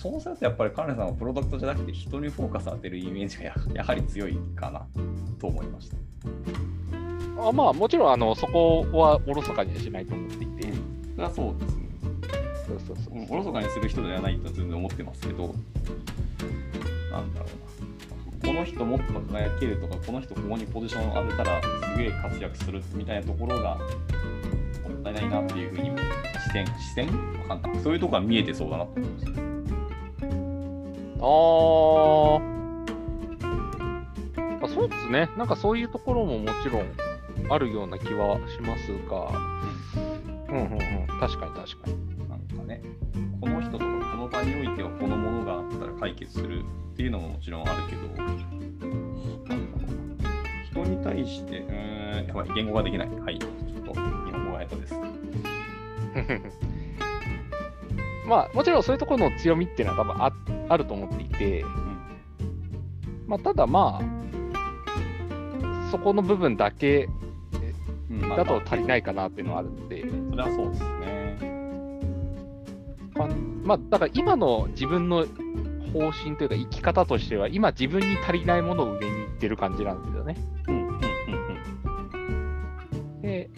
A: そうするとやっぱりカネさんはプロダクトじゃなくて人にフォーカス当てるイメージがややはり強いかなと思いました。
B: あまあもちろんあのそこはおろそかにはしないと思っていて、
A: それはそうですね。
B: そうそうそう
A: うんおろそかにする人ではないとは全然思ってますけど、なんだろうな。この人もっと輝けるとか、この人ここにポジションを当てたらすげえ活躍するみたいなところがもったいないなっていうふうに視線、視線？わかんない。そういうところが見えてそうだなと思いました。
B: あーあ、そうですね。なんかそういうところももちろんあるような気はしますが、うんうんうん、確かに確かに。
A: なんかね、この人とかこの場においてはこのものがあったら解決するっっていうのももちろんあるけど、人に対して、うーん、やばい、言語ができない。はい、ちょっと日本語が下手です。
B: まあ、もちろんそういうところの強みっていうのは多分ああると思っていて、まあ、ただまあ、そこの部分だけだと足りないかなっていうのはあるので、
A: それはそうですね。
B: まあ、まあ、だから今の自分の方針というか生き方としては、今自分に足りないものを上に行ってる感じなんですよね。
A: うんうんうん
B: で、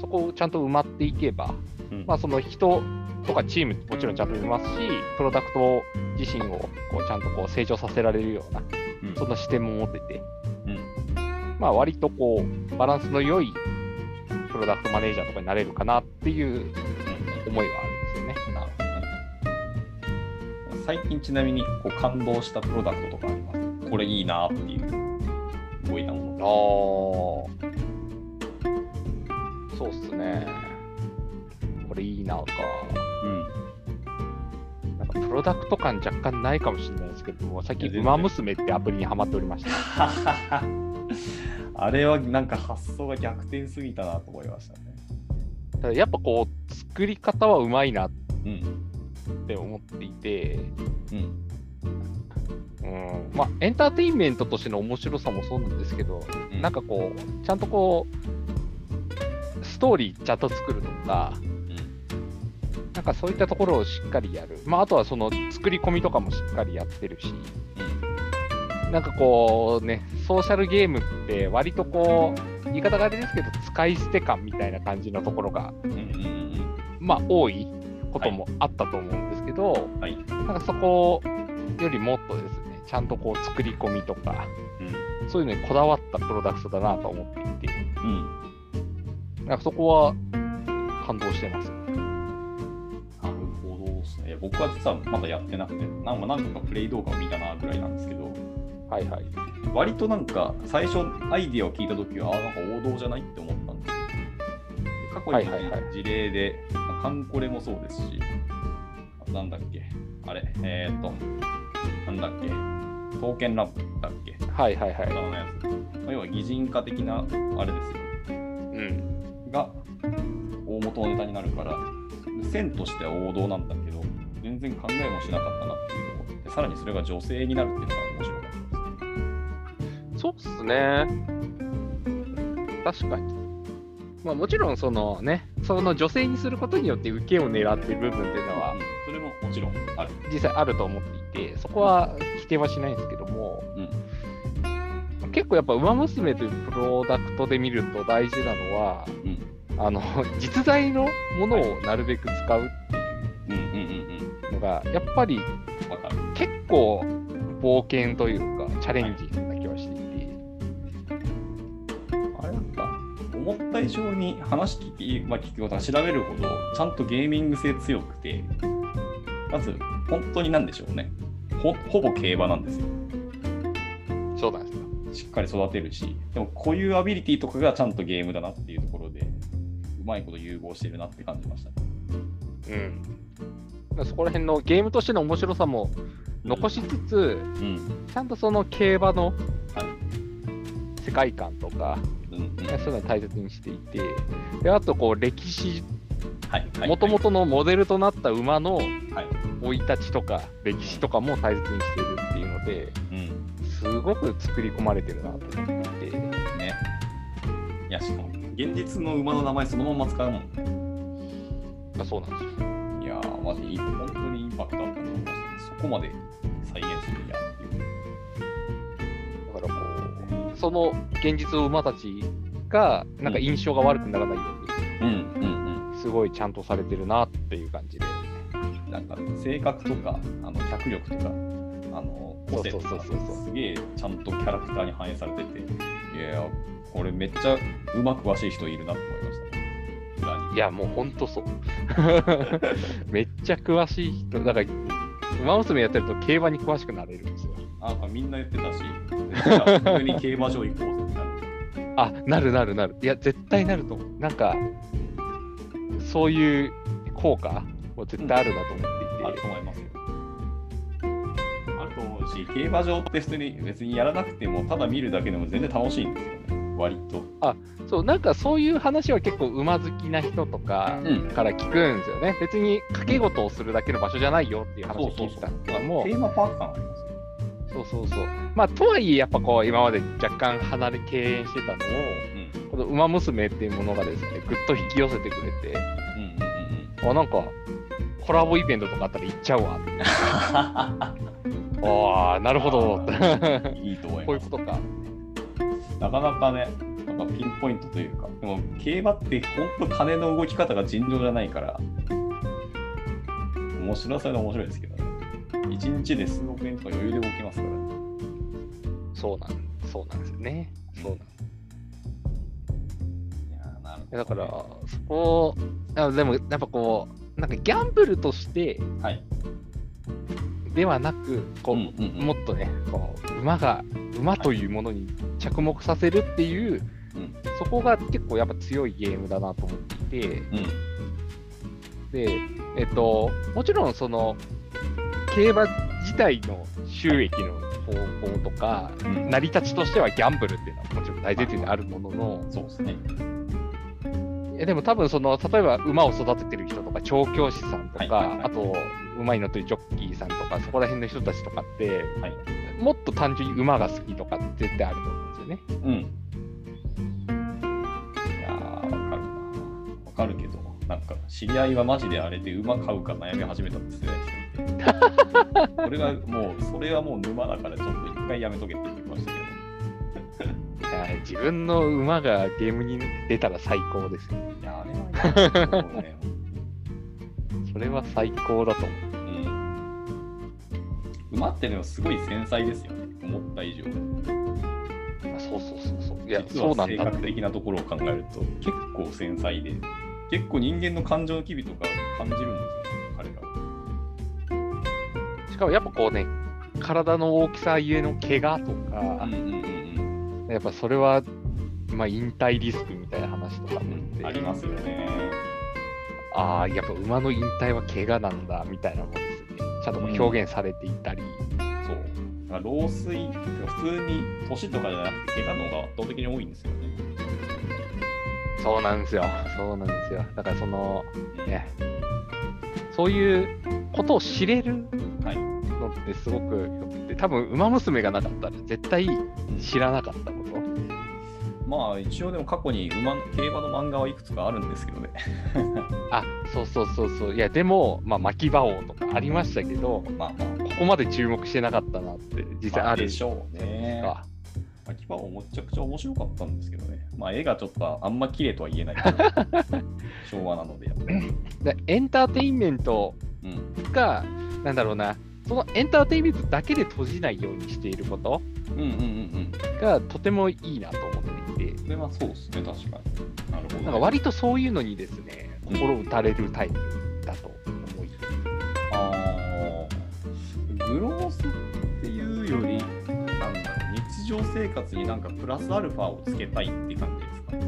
B: そこをちゃんと埋まっていけば、
A: うん。
B: まあ、その人とかチームもちろんちゃんといますし、プロダクト自身をこうちゃんとこう成長させられるような、
A: うん
B: そんな視点も持ってて、
A: うん
B: まあ割とこう、バランスの良いプロダクトマネージャーとかになれるかなっていう思いはあるんですよね。
A: なるほどね。最近ちなみにこう感動したプロダクトとかありますこれいいなっていう動いたもの。
B: ああ。そうっすね。これいいなか。かプロダクト感若干ないかもしれないですけども、最近、ウマ娘ってアプリにハマっておりました。
A: あれはなんか発想が逆転すぎたなと思いましたね。
B: ただやっぱこう、作り方はうまいなっ
A: うん。
B: て思っていて、
A: うん。
B: うん、まあ、エンターテインメントとしての面白さもそうなんですけど、
A: うん
B: なんかこう、ちゃんとこう、ストーリーちゃんと作るとか、なんかそういったところをしっかりやる。まあ、あとはその作り込みとかもしっかりやってるし、なんかこうね、ソーシャルゲームって割とこう、言い方があれですけど、使い捨て感みたいな感じのところが、
A: うん。
B: まあ多いこともあったと思うんですけど、
A: はい。
B: なんかそこよりもっとですね、ちゃんとこう作り込みとか、
A: うん。
B: そういうのにこだわったプロダクトだなと思っていて、
A: うん。
B: なんかそこは感動してます。
A: ですね。僕は実はまだやってなくて、なんか何個かプレイ動画を見たなぐらいなんですけど、
B: はいはい。
A: 割となんか最初アイディアを聞いたときは、あ、なんか王道じゃないって思ったんです過去に
B: はいはいはい
A: 事例で、まあカンコレもそうですし、なんだっけ、あれ、えーっと、なんだっけ、刀剣ラブだっけ、
B: はいはいはい。
A: あのやつ。まあ要は擬人化的なあれですよ。
B: うん。
A: が大元のネタになるから線としては王道なんだけど全然考えもしなかったなっていうところでさらにそれが女性になるっていうのが面白かったです
B: そうっすね。確かに。まあもちろんそのね、その女性にすることによって受けを狙ってる部分っていうのは
A: うんそれももちろんある。
B: 実際あると思っていて、そこは否定はしないんですけども、
A: うん
B: 結構やっぱ、ウマ娘というプロダクトで見ると大事なのは、
A: うん
B: あの実在のものをなるべく使うっのが、やっぱり。結構冒険というか、チャレンジな気はしていて、
A: あれなんか思った以上に話聞き、まあ、聞くことが調べるほどちゃんとゲーミング性強くてまず本当になんでしょうねほほぼ競馬なんですよ。
B: そうなんですよ。
A: しっかり育てるし、でもこういうアビリティとかがちゃんとゲームだなっていうところで、うまいこと融合してるなって感じましたね。
B: うん。そこら辺のゲームとしての面白さも残しつつ、
A: うん。
B: ちゃんとその競馬の
A: はい。
B: 世界観とか、
A: うんうん。
B: そういうのを大切にしていて、であとこう歴史、もともとのモデルとなった馬の
A: はい。
B: 生い立ちとか歴史とかも大切にしているっていうので、
A: うん。
B: すごく作り込まれてるなと思っていて、
A: ね。いや、しかも、現実の馬の名前そのまま使うもんね。
B: まあそうなんですよ。
A: いやー、マジ本当にインパクトあったと思いましたね。そこまで再現するんやっていう。
B: だからこう、その現実の馬たちが、なんか印象が悪くならないように、
A: うんうん
B: すごいちゃんとされてるなっていう感じで。
A: うん。なんか、性格とか、あの脚力とか、あの、個性とかすげえちゃんとキャラクターに反映されてて、いやー、これめっちゃうまく詳しい人いるなって思。い
B: や、もうほんとそう。めっちゃ詳しい人、だから、馬娘やってると競馬に詳しくなれるんですよ。
A: あなんかみんな言ってたし、普通に競馬場行こうぜってなる。
B: あ、なるなるなる。いや、絶対なると思う。なんか、そういう効果も絶対あるなと思っていて、
A: あると思いますよ。そうし、競馬場って普通に別にやらなくても、ただ見るだけでも全然楽しいんですよね、割と。
B: そう、なんかそういう話は結構馬好きな人とか
A: うん
B: から聞くんですよね。別に掛け事をするだけの場所じゃないよっていう話を聞いてたんですけども
A: テ、ーマパーク感ありますよ。
B: そうそうそう。まあ、とはいえ、やっぱこう、今まで若干離れ敬遠してたのを、
A: うん
B: この馬娘っていうものがですね、ぐっと引き寄せてくれて、
A: うんうんうん
B: あ、なんか、コラボイベントとかあったら行っちゃうわ。ああ、なるほど。
A: いいと思い
B: こういう
A: ます。
B: ことか。
A: なかなかね、なんかピンポイントというか、でも競馬って本当金の動き方が尋常じゃないから、面白さで面白いですけどね。1日で数億円とか余裕で動きますからね。
B: そうなん、そうなんですよね。そうなん
A: いやーなるほどね
B: だから、そこ、あでも、やっぱこう、なんかギャンブルとして
A: はい。
B: ではなく、こう、
A: うんうんうん。
B: もっとね、こう馬が、馬というものに着目させるっていう、
A: うん。
B: そこが結構やっぱ強いゲームだなと思っていて、
A: うん。
B: で、えっと、もちろんその、競馬自体の収益の方法とか、
A: うん。
B: 成り立ちとしてはギャンブルっていうのはもちろん大前提であるものの、
A: そうですね。
B: えでも多分その、例えば馬を育ててる人とか、調教師さんとか、
A: はいはいはい。
B: あと、馬に乗ってるジョッキーさんとか、そこら辺の人たちとかって、
A: はい。
B: もっと単純に馬が好きとかって絶対あると思うんですよね。
A: うん。いやー、わかるな。わかるけど、なんか、知り合いはマジであれで馬買うか悩み始めたって言ってた人いて、それがもう、それはもう沼だから、ちょっと一回やめとけって言ってましたけど。
B: いや自分の馬がゲームに出たら最高ですよ。
A: いや、あれはね。
B: それは最高だと思う。
A: うん。馬ってでもすごい繊細ですよね。思った以上。
B: あそうそうそうそう。いや、
A: 実
B: そう
A: は性格
B: なんだって。
A: 的なところを考えると、結構繊細で、結構人間の感情の機微とか感じるんですよ、彼らは。
B: しかもやっぱこうね、体の大きさゆえの怪我とか、
A: うんうんうん
B: やっぱそれは、まあ、引退リスクみたいな話とか
A: うん。ありますよね。
B: ああ、やっぱ馬の引退は怪我なんだみたいなもんですね。ちゃんとこう表現されていたり、
A: そう。だから老衰、普通に年とかじゃなくて、怪我の方が圧倒的に多いんですよね。
B: そうなんですよ。そうなんですよ。だからその、
A: うん
B: ね、そういうことを知れる
A: はい。
B: のってすごくよくて、多分馬娘がなかったら絶対知らなかったこと。
A: まあ、一応でも過去に馬の競馬の漫画はいくつかあるんですけどね。
B: あ、そうそうそうそう。いや、でも、まあ、巻き場王とかありましたけど、
A: まあまあ、
B: ここまで注目してなかったなって実際ある
A: でしょうね。
B: か。
A: 秋葉もめちゃくちゃ面白かったんですけどね。まあ、絵がちょっとあんま綺麗とは言えない。昭和なので、やっぱり。
B: でエンターテインメント
A: うん。
B: が、なんだろうな、そのエンターテインメントだけで閉じないようにしていること
A: うんうんうんうん。
B: がとてもいいなと思って
A: れはそうですね、確かに。なるほど、ね。
B: なんか割とそういうのにですね、心打たれるタイプだと思い。
A: あーグロースっていうより、なんだろう、日常生活になんかプラスアルファをつけたいって感じですか？ね。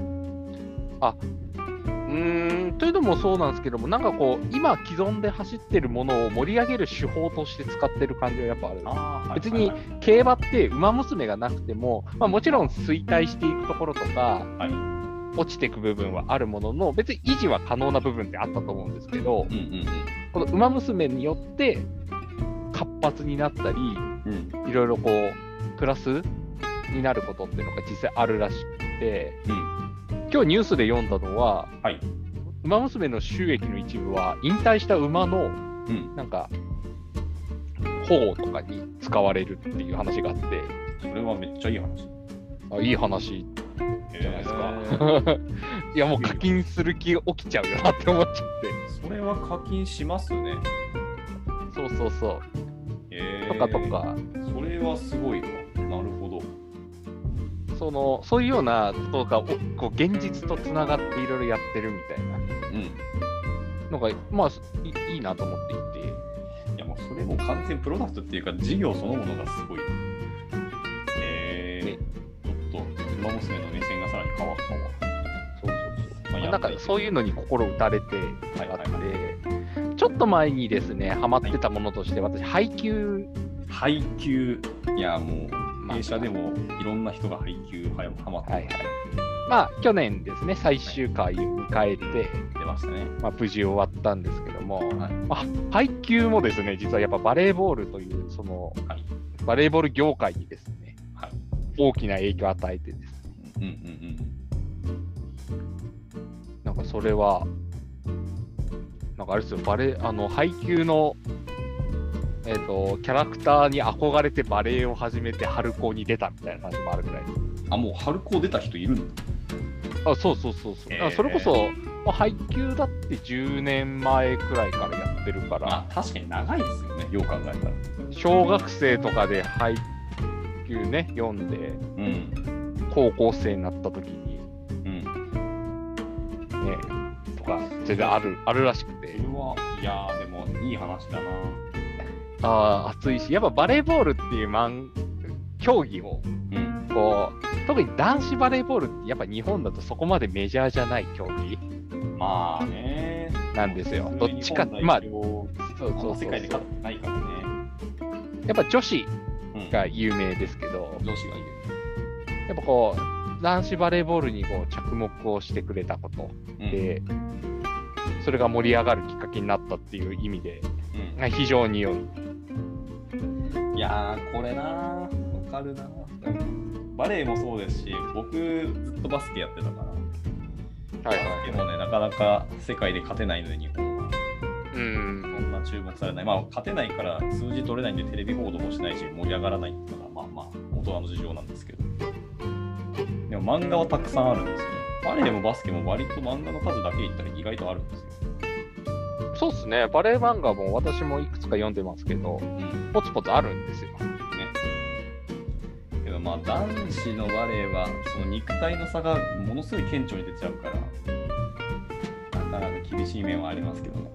B: うーん、というのもそうなんですけども、なんかこう、今既存で走ってるものを盛り上げる手法として使ってる感じはやっぱある。
A: あー
B: 別に競馬って馬娘がなくても、まあ、もちろん衰退していくところとか、
A: はい。
B: 落ちていく部分はあるものの、別に維持は可能な部分ってあったと思うんですけど、
A: うんうん
B: この馬娘によって活発になったり、
A: うん。うん。
B: いろいろこう、プラスになることっていうのが実際あるらしくて、
A: うん。
B: 今日ニュースで読んだのは、
A: はい。
B: 馬娘の収益の一部は、引退した馬の
A: うん。
B: なんか、保護とかに使われるっていう話があって、
A: それはめっちゃいい話。
B: あいい話じゃないですか。いや、もう課金する気が起きちゃうよなって思っちゃって。
A: それは課金しますね。
B: そうそうそう。
A: え
B: とかと。か、
A: それはすごいわ。なるほど。
B: その、そういうようなことがおこう現実とつながっていろいろやってるみたいな
A: うん。
B: のが、まあ、いいいなと思っていて。
A: いやもうそれも完全プロダクトっていうか事業そのものがすごい。え
B: ね
A: ー、ちょっと馬娘の目線がさらに変わったわ。
B: そうそうそう。
A: まあや
B: なんかそういうのに心打たれてあって、
A: はいはいは
B: ちょっと前にですね、ハマってたものとして、私、配給
A: 配給、いや、もう、
B: まあ
A: 弊社でもいろんな人が配給はまって
B: はいはい。まあ、去年ですね、最終回を迎えて、
A: 出ましたね。
B: まあ、無事終わったんですけども、
A: はい。
B: まあ、配給もですね、実はやっぱバレーボールという、その、
A: はい。
B: バレーボール業界にですね、
A: はい。
B: 大きな影響を与えてですね、
A: うんうん。
B: なんかそれは、なんかあれですよ、バレー、あの、配給の、えっ、と、キャラクターに憧れてバレーを始めて春高に出たみたいな話もあるぐらい。
A: うん。あ、もう春高出た人いるんだ。
B: あ、そうそうそうそう。
A: へー
B: それこそ、まあ、配給だって10年前くらいからやってるから、
A: まあ、確かに長いですよね、よう考えたら。
B: 小学生とかで配給ね、読んで、
A: うん。
B: 高校生になった時に、
A: うん。
B: ね、とか、全然ある、あるらしくて
A: いやー、でも、いい話だな。
B: ああ、熱いし、やっぱバレーボールっていうマン競技を、
A: うん。
B: こう、特に男子バレーボールって、やっぱ日本だとそこまでメジャーじゃない競技
A: まあね。
B: なんですよ。どっちか、まあ、そう
A: こ
B: そう
A: 世界で勝ってないからね。
B: やっぱ女子
A: うん。
B: が有名ですけど、
A: 上司がいる。
B: やっぱこう、男子バレーボールにこう着目をしてくれたこと
A: うん。
B: で、それが盛り上がるきっかけになったっていう意味で、
A: うん
B: 非常に良い。
A: いやー、これなー、わかるなー。バレーもそうですし、僕、ずっとバスケやってたから、
B: はい
A: バスケもね、なかなか世界で勝てないので、日本は。
B: うん
A: そんな注目されない。まあ、勝てないから数字取れないんでテレビ報道もしないし、盛り上がらないっていうのが、まあまあ、大人の事情なんですけど。でも漫画はたくさんあるんですよね。バレーもバスケも割と漫画の数だけ言ったら意外とあるんですよ。
B: そうですね、バレー漫画も私もいくつか読んでますけど、
A: うん。
B: ポツポツあるんですよ。
A: けどまあ男子のバレーはその肉体の差がものすごい顕著に出ちゃうからなかなか厳しい面はありますけどね。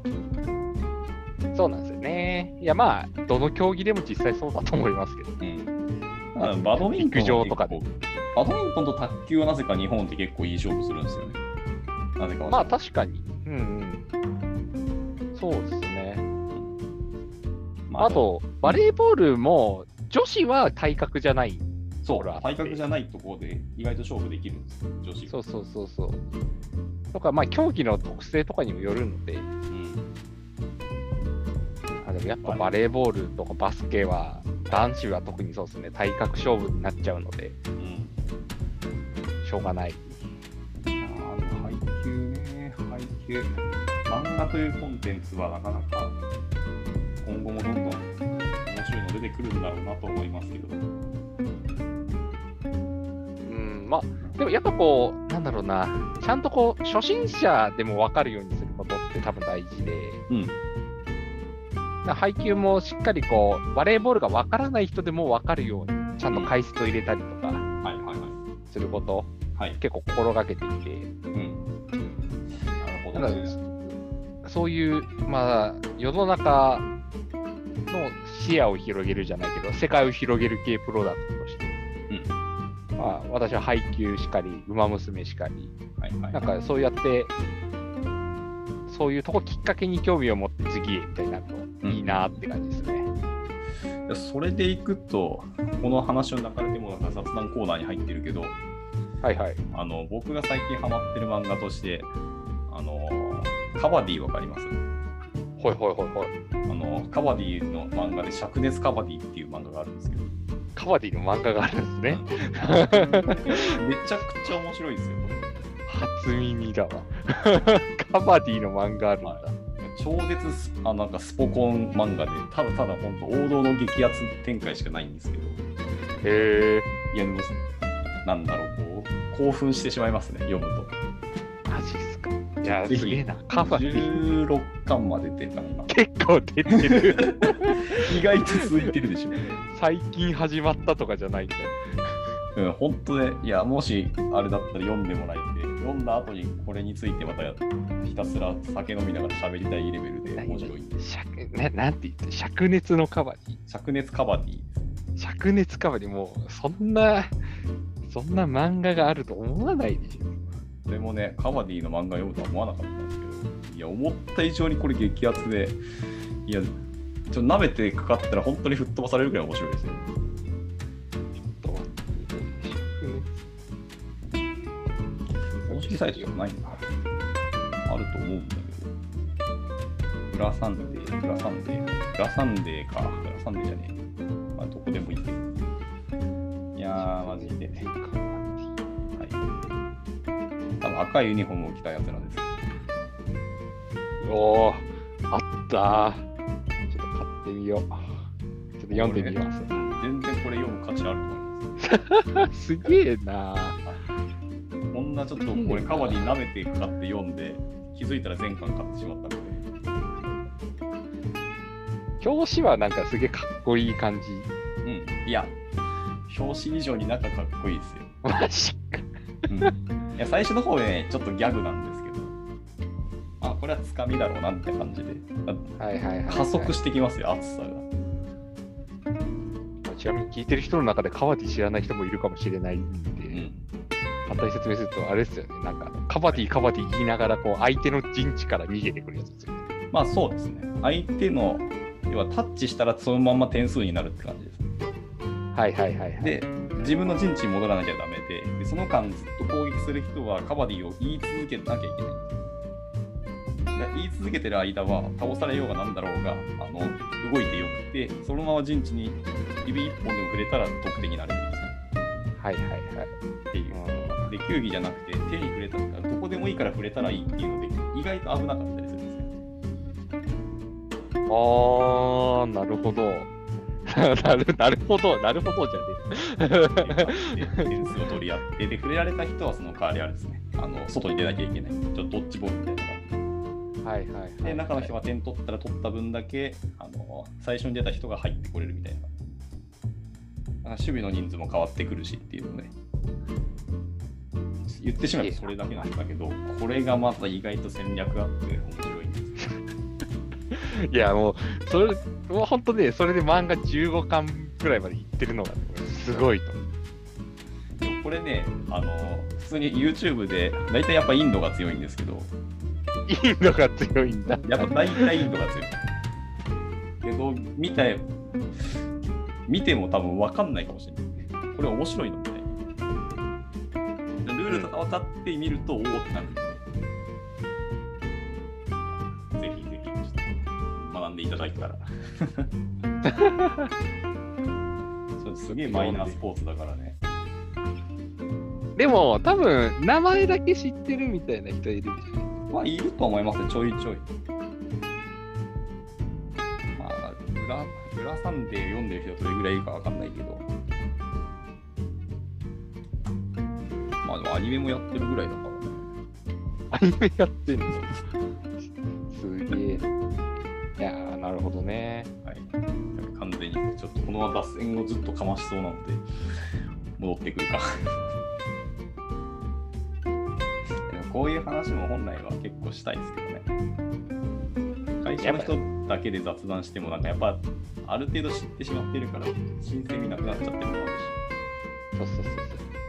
B: そうなんですよね。いや、まあ、どの競技でも実際そうだと思いますけど。
A: うん。だからバドミントンは
B: 陸上とかで
A: バドミントンと卓球はなぜか日本って結構いい勝負するんですよね。なぜかは
B: まあ、確かに。うんうん。そうですね。
A: まあ
B: あと、バレーボールも、女子は体格じゃない。
A: そう体格じゃないところで意外と勝負できるんですよ、女子が。
B: そうそうそうそう。とか、まあ、競技の特性とかにもよるので、
A: うん
B: あでもやっぱバレーボールとかバスケは、男子は特にそうですね、体格勝負になっちゃうので、
A: うん
B: しょうがない。
A: あー配給ね、配給。漫画というコンテンツはなかなか今後もどんどん面白いの出てくるんだろうなと思いますけど。
B: うん、まあ、でもやっぱこう、なんだろうな、ちゃんとこう、初心者でも分かるようにすることって多分大事で、
A: うん。
B: 配球もしっかりこう、バレーボールが分からない人でも分かるように、ちゃんと解説を入れたりとか
A: はいはいはい。
B: すること、
A: はい。
B: 結構心がけていて、
A: うん。なるほど、ね。
B: そういう、まあ、世の中の視野を広げるじゃないけど、世界を広げる系プロダクトとして、まあ、私は配球しかり、ウマ娘しかり、
A: はいはい。
B: なんかそうやって、そういうとこきっかけに興味を持って次へみたいになるといいなって感じですね。
A: いやそれでいくと、この話の流れでもなんか雑談コーナーに入ってるけど、
B: はいはい。
A: あの僕が最近ハマってる漫画として、あのカバディわかります？
B: ほいほいほいほい。
A: あのカバディの漫画で灼熱カバディっていう漫画があるんですけど、
B: カバディの漫画があるんですね。
A: めちゃくちゃ面白いですよ、これ。
B: 初耳だわ。カバディの漫画あるんだ。
A: 超絶スあなんかスポコン漫画で、ただただ本当王道の激アツ展開しかないんですけど、
B: へえ。
A: いやでも、なんだろう、こう、興奮してしまいますね、読むと。
B: いや、すげえな。カバディ。
A: 16巻まで出てた今。
B: 結構出てる。
A: 意外と続いてるでしょ。
B: 最近始まったとかじゃないんだよ。
A: うん、本当ね、いや、もしあれだったら読んでもらえて、読んだ後にこれについてまたひたすら酒飲みながら喋りたいレベルで面白い。
B: 灼ななんて言って、灼熱のカバディ。
A: 灼熱カバディ。
B: 灼熱カバディ、もう、そんな、そんな漫画があると思わないでしょ。
A: でもね、カバディの漫画読むとは思わなかったんですけど、いや、思った以上にこれ激アツで、いや、ちょっと舐めてかかったら本当に吹っ飛ばされるぐらい面白いですよ。
B: ちょっと待って
A: 公式サイトじゃないんだ。あると思うんだけど。裏サンデー、裏サンデー、裏サンデーか。裏サンデーじゃねえ。まあ、どこでもいいけど。いやー、マジで。はい。多分赤いユニフォームを着たやつなんです。
B: おー、あったー。ちょっと買ってみよう。ちょっと読んでみます。
A: 全然これ読む価値あると思います。
B: すげえな
A: こんなちょっとこれカバディ舐めてかかって読んで、気づいたら全巻買ってしまったので。
B: 表紙はなんかすげえかっこいい感じ。
A: うん。いや、表紙以上に中かっこいいですよ。
B: マジか。
A: うん、いや最初の方ね、ちょっとギャグなんですけど、あ、これはつかみだろうなって感じで、
B: はいはいはい、はい。
A: 加速してきますよ、熱さが。
B: ちなみに聞いてる人の中でカバディ知らない人もいるかもしれないんで、
A: うん。
B: 簡単に説明すると、あれですよね。なんか、カバディ、カバディ言いながら、こう、相手の陣地から逃げてくるやつですよね。
A: まあそうですね。相手の、要はタッチしたらそのまんま点数になるって感じです。
B: はいはいはい、はい。
A: で、自分の陣地に戻らなきゃダメで、でその間ずっと攻撃する人はカバディを言い続けなきゃいけない言い続けてる間は倒されようがなんだろうがあの動いてよくてそのまま陣地に指一本でも触れたら得点になるんですよ
B: はいはいはい。
A: っていう。で球技じゃなくて手に触れたらどこでもいいから触れたらいいっていうので意外と危なかったりするんですよ。
B: あー、なるほど。なるなるほど、なるほどじゃね
A: で点数を取り合ってで触れられた人はその代わりあれですねあの外に出なきゃいけないちょっとドッジボールみたいなのが。
B: はいはいはい。
A: で中の人が点取ったら取った分だけあの最初に出た人が入ってこれるみたいな。守備の人数も変わってくるしっていうので、言ってしまえばそれだけなんだけど、これがまた意外と戦略あって面白いんですよ。
B: いや、もう、それ、もう本当ね、それで漫画15巻くらいまでいってるのが、ね、すごいと。
A: これね、あの普通に YouTube で、大体やっぱインドが強いんですけど、
B: インドが強いんだ。
A: やっぱ大体インドが強い。けど、見て、見ても多分分かんないかもしれない。これ面白いのみたいな。ルールとか分かってみると、おおってなるんでいただいたら。そうすげえマイナースポーツだからね。
B: でも、多分、名前だけ知ってるみたいな人いるじゃん。
A: まあ、いると思いますね、ちょいちょい。まあ、裏、裏サンデー読んでる人はどれぐらいいるかわかんないけど。まあ、でもアニメもやってるぐらいだからね。
B: アニメやってんの？すげえ。いやー、なるほどね。
A: はい。完全に、ちょっとこのまま脱線をずっとかましそうなので、戻ってくるか。でもこういう話も本来は結構したいですけどね。会社の人だけで雑談しても、なんかやっぱ、ある程度知ってしまってるから、新鮮味なくなっちゃってるのもある
B: そうそうそうそう。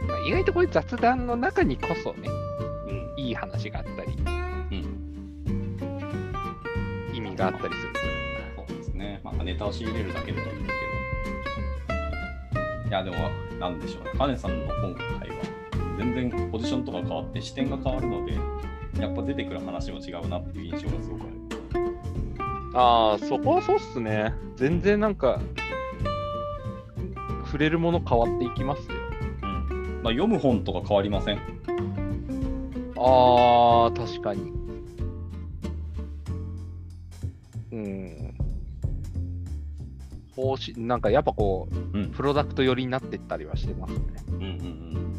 B: まあ、意外とこういう雑談の中にこそね、
A: し。うん。
B: いい話があったり、があったりする。
A: そうですね。まあ、ネタを仕入れるだけでもいいけど。いや、でも、なんでしょうね。カネさんの今回は、全然ポジションとか変わって視点が変わるので、やっぱ出てくる話も違うなっていう印象がすごくある。
B: ああ、そこはそうっすね。全然なんか、触れるもの変わっていきますよ。
A: うん。まあ、読む本とか変わりません？
B: ああ、確かに。うん。方針、なんかやっぱこう、
A: うん。
B: プロダクト寄りになってったりはしてますね。
A: うんうんうん。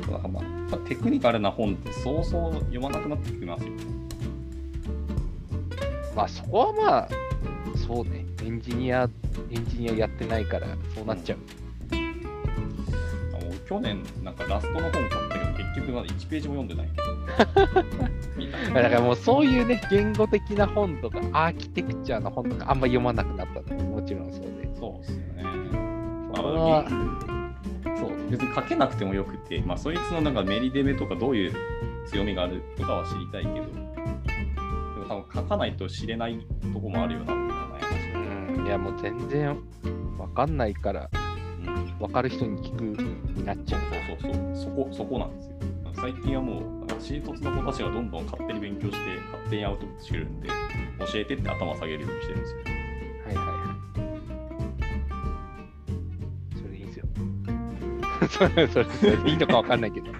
A: だからまあ、テクニカルな本ってそうそう読まなくなってきますよね。
B: まあそこはまあ、そうね。エンジニア、エンジニアやってないから、そうなっちゃう。
A: あの去年、なんかラストの本買ったけど、結局まだ1ページも読んでない。
B: だからもうそういうね、言語的な本とか、アーキテクチャの本とか、あんま読まなくなったのももちろんそうで。
A: そうですよね。
B: そこは
A: そう、別に書けなくてもよくて、まあ、そいつのなんかメリデメとかどういう強みがあるとかは知りたいけど、でも多分書かないと知れないとこもあるよなっていうのはね。
B: いや、もう全然わかんないから、
A: うん
B: わかる人に聞くになっちゃう。
A: そうそうそう、そこ、そこなんですよ。最近はもう、なんか新卒の子たちがどんどん勝手に勉強して、勝手にアウトプットしてるんで、教えてって頭下げるようにしてるんですよ。
B: はいはいはい。それいいんですよ。それそれそれでいいのかわかんないけど。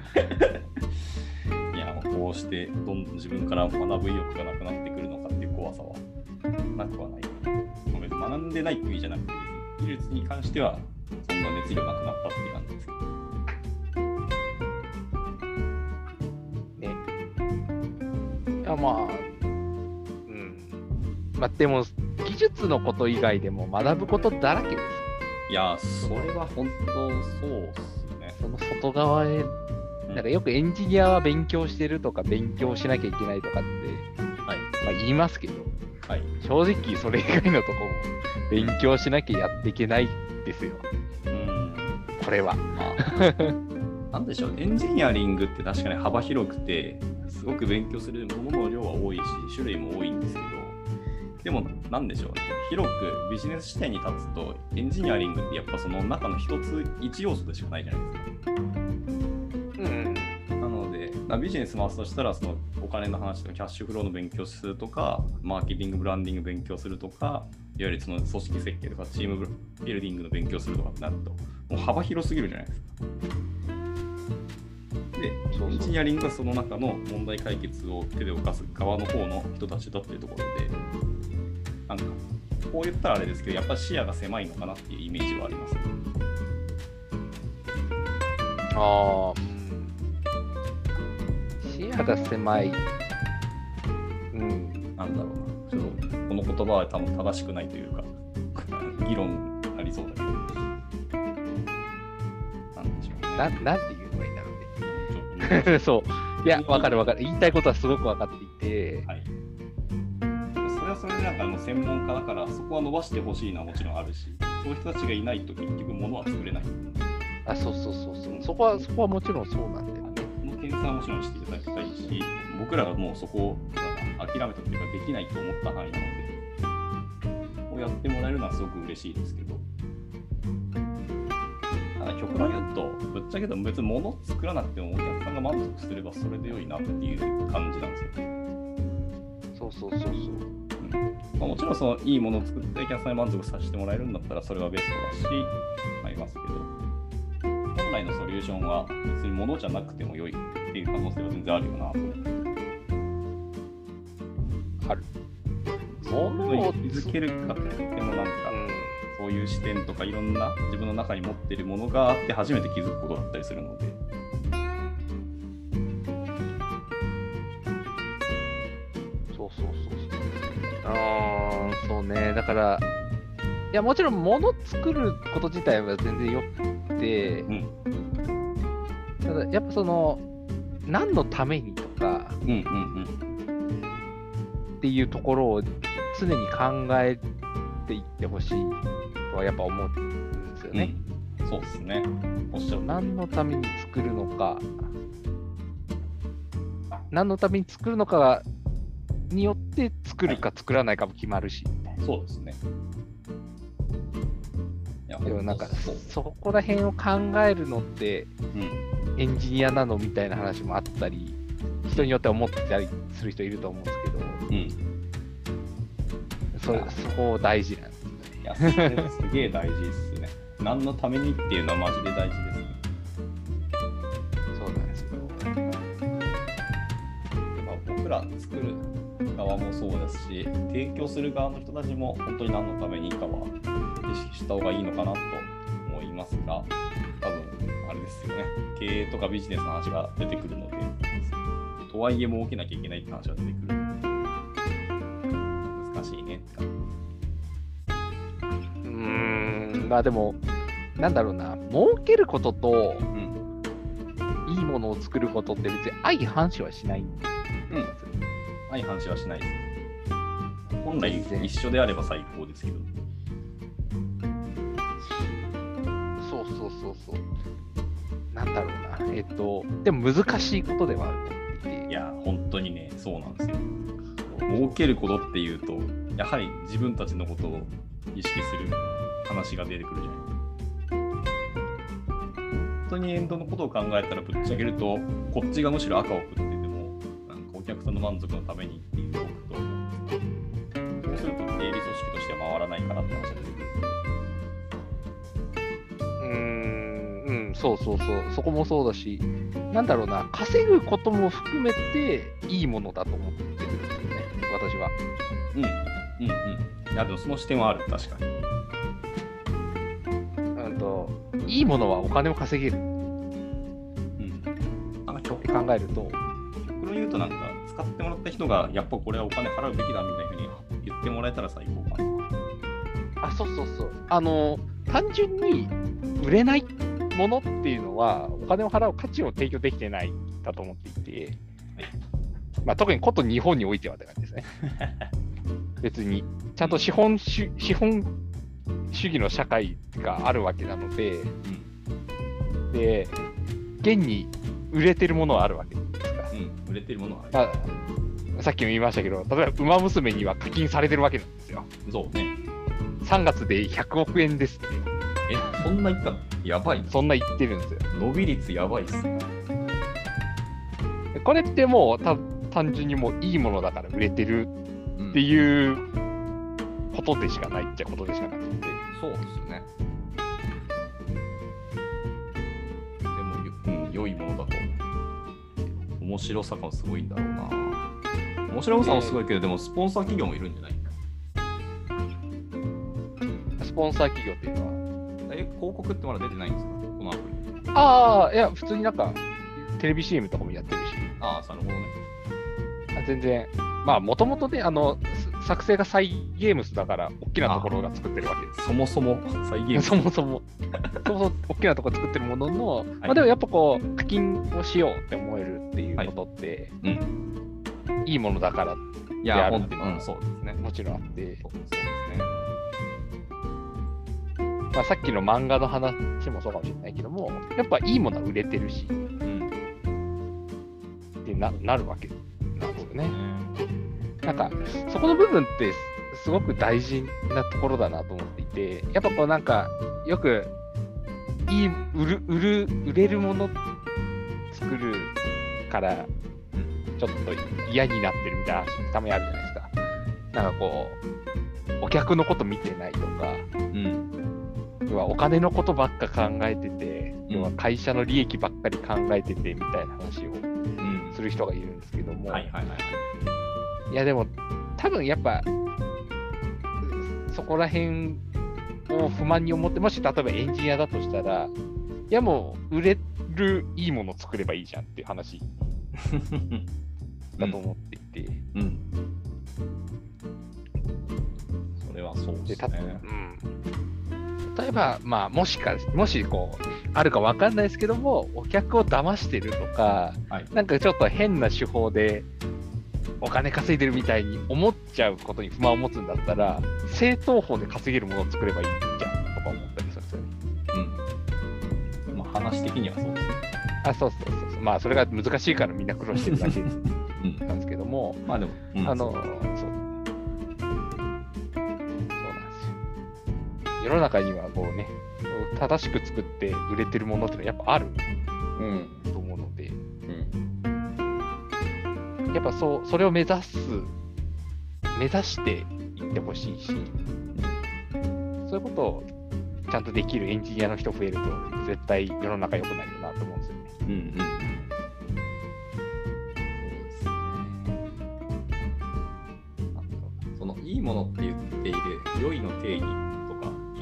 A: いや、もうこうして、どんどん自分から学ぶ意欲がなくなってくるのかっていう怖さは、なくはない。ごめん学んでないって意味じゃなくて、技術に関しては、そんな熱量なくなったっていう感じですけど。
B: や、まあ、うん。まあ、でも、技術のこと以外でも学ぶことだらけです。
A: いや、それは本当そうっすね。
B: その外側へ、なんかよくエンジニアは勉強してるとか、勉強しなきゃいけないとかって、
A: はい。
B: まあ、言いますけど、
A: はい。
B: 正直それ以外のとこも勉強しなきゃやっていけないですよ、
A: うん。
B: これは。
A: まあ、なんでしょう、エンジニアリングって確かに幅広くて、すごく勉強するものの量は多いし、種類も多いんですけど、でも、なんでしょうね、広くビジネス視点に立つと、エンジニアリングってやっぱその中の一つ、一要素でしかないじゃないですか。
B: うん。
A: なので、ビジネス回すとしたら、そのお金の話とかキャッシュフローの勉強するとか、マーケティング、ブランディング勉強するとか、いわゆるその組織設計とかチームビルディングの勉強するとかってなると、もう幅広すぎるじゃないですか。で、エンジニアリングはその中の問題解決を手で動かす側の方の人たちだっていうところで、なんか、こう言ったらあれですけど、やっぱ視野が狭いのかなっていうイメージはありますね。
B: ああ、視野が狭い。うん。
A: なんだろうな、ちょっとこの言葉は多分正しくないというか、議論ありそうだけど、なんでしょうね。
B: ななんていう？ね。そう。いや、わかるわかる。言いたいことはすごく分かっていて、
A: はい。それはそれでなんかあの専門家だから、そこは伸ばしてほしいのはもちろんあるし、そういう人たちがいないと結局物は作れない。
B: あ、そうそうそうそう。そこは、そこはもちろんそうなんだよね。
A: この検査はもちろんしていただきたいし、僕らがもうそこを諦めたというかできないと思った範囲なので、こうやってもらえるのはすごく嬉しいですけど、ただ極論言うと、ぶっちゃけど別に物を作らなくてもお客さんが満足すればそれで良いなっていう感じなんですよ。
B: そうそうそうそう。
A: まあ、もちろんそのいいものを作ってお客さんに満足させてもらえるんだったらそれはベストだし、ありますけど、本来のソリューションは別に物じゃなくても良いっていう可能性は全然あるよなと思って。
B: ある。
A: 物
B: 物を
A: に気づけるかって言ってもなんか、そういう視点とかいろんな自分の中に持ってるものがあって初めて気づくことだったりするので、
B: そうそうそうそう。あーそうね。だから、いや、もちろん物作ること自体は全然よくて、
A: うん、
B: ただやっぱその、何のためにとか
A: うんうん
B: っていうところを常に考えていってほしいとはやっぱ思うんですよ
A: うん、
B: ね。
A: うん、そうですね。おっしゃる。
B: 何のために作るのか、何のために作るのかによって作るか作らないかも決まるし、
A: そうですね。
B: でもなんか
A: そ
B: こら辺を考えるのって
A: うん。
B: エンジニアなのみたいな話もあったり、人によっては思ってたりする人いると思うんですけど、
A: うん。
B: それそこ大事なんです。
A: いや、すげえ大事ですね。何のためにっていうのはマジで大事ですね。
B: そうなんですよ。
A: まあ、僕ら作る側もそうですし、提供する側の人たちも本当に何のためにかは意識した方がいいのかなと思いますが、多分あれですよね、経営とかビジネスの話が出てくるので、とはいえ儲けなきゃいけないって話が出てくるので、難しいねって感じ
B: うーん、まあでも、なんだろうな、儲けることと
A: じ。うん。
B: いいものを作ることって別に相反しはしないんですよ。
A: 相反しはしないです。本来一緒であれば最高ですけど。
B: そうそうそうそう。なんだろうな。えっと、でも難しいことではあると思っていて。
A: いや、本当にね、そうなんですよ。儲けることっていうと、やはり自分たちのことを意識する話が出てくるじゃない本当にエンドのことを考えたらぶっちゃけると、こっちがむしろ赤を振ってても、なんかお客さんの満足のためにっていう動くとそうすると営利組織としては回らないからって話が出てくる。
B: うーん、うん、そうそうそう、そこもそうだし、なんだろうな、稼ぐことも含めていいものだと思ってるんですよね、私は。
A: うん、うん、うん。いや、でもその視点はある、確かに。
B: うんと、いいものはお金を稼げるっ
A: うん。なんか極
B: て考えると、
A: 極論言うと、なんか使ってもらった人が、やっぱこれはお金払うべきだみたいなふうに言ってもらえたら最高かな。
B: あ、そうそうそう、あの、単純に売れないものっていうのは、お金を払う価値を提供できてないんだと思っていて、まあ、特にこと日本においてはって感じですね。別に、ちゃんと資本主資本主義の社会があるわけなので、で、現に売れてるものはあるわけですから。
A: うん、売れてるものはある。
B: まあ、さっきも言いましたけど、例えば、ウマ娘には課金されてるわけなんですよ。
A: そうね。
B: 3月で100億円ですって、
A: え、そんな言ったの？やばいな。
B: そんな言ってるんですよ。
A: 伸び率やばいっす。
B: でこれってもうた単純にもういいものだから売れてる
A: うん
B: っていうことでしかないっちゃことでしかなくて。
A: そうですよね。でも、ようん、良いものだと思う。面白さがすごいんだろうな。面白さもすごいけど、でもスポンサー企業もいるんじゃない
B: スポンサー企業っていうのは。
A: え、広告ってまだ出てないんですか？このアプリ。
B: ああ、いや、普通になんか、テレビ CM とかもやってるし、
A: ああ、なるほどね。
B: あ全然、まあ、もともとね、あの、す作成がサイ・ゲームスだから、大きなところが作ってるわけです。
A: そもそも再現
B: そもそも、そもそも大きなところ作ってるものの、まあでもやっぱこう、課金をしようって思えるっていうことって、
A: うん。
B: いいものだから、
A: い
B: や
A: や、ほん
B: るっていうのは
A: うん、そうですね。
B: もちろんあって、
A: そうですね。
B: まあ、さっきの漫画の話もそうかもしれないけども、やっぱいいものは売れてるし、
A: うん。
B: ってななるわけなんですよね。なんか、そこの部分ってすすごく大事なところだなと思っていて、やっぱこうなんか、よく、いい、売る、売る、売れるもの作るから、ちょっと嫌になってるみたいな話たまにあるじゃないですか。なんかこう、お客のこと見てないとか、
A: うん。
B: 要はお金のことばっか考えてて、
A: うん
B: 要は会社の利益ばっかり考えててみたいな話を
A: うん。
B: する人がいるんですけども、
A: はいはいはいはい。
B: いやでも多分やっぱそこら辺を不満に思ってもし例えばエンジニアだとしたらいやもう売れるいいものを作ればいいじゃんっていう話 だと思っていて、
A: うん。それはそうで
B: ですた
A: ね。
B: うん、例えばまあもしかもしこうあるかわかんないですけどもお客を騙してるとか
A: はい。
B: なんかちょっと変な手法でお金稼いでるみたいに思っちゃうことに不満を持つんだったら、正当法で稼げるものを作ればいいじゃんとか思ったりするんですよね。
A: うん。まあ話的にはそうですね。
B: あ、そうそうそうそう。まあ、それが難しいからみんな苦労してるだけ
A: うん。
B: なんですけども、
A: まあでも、うん
B: あの、世の中にはこうね、正しく作って売れてるものってのはやっぱある
A: うん。
B: と思うので、
A: うん。
B: やっぱそう、それを目指す、目指していってほしいし、そういうことをちゃんとできるエンジニアの人増えると、絶対世の中良くなるよなと思うんですよね。
A: うんうん。そのいいものって言っている良いの定義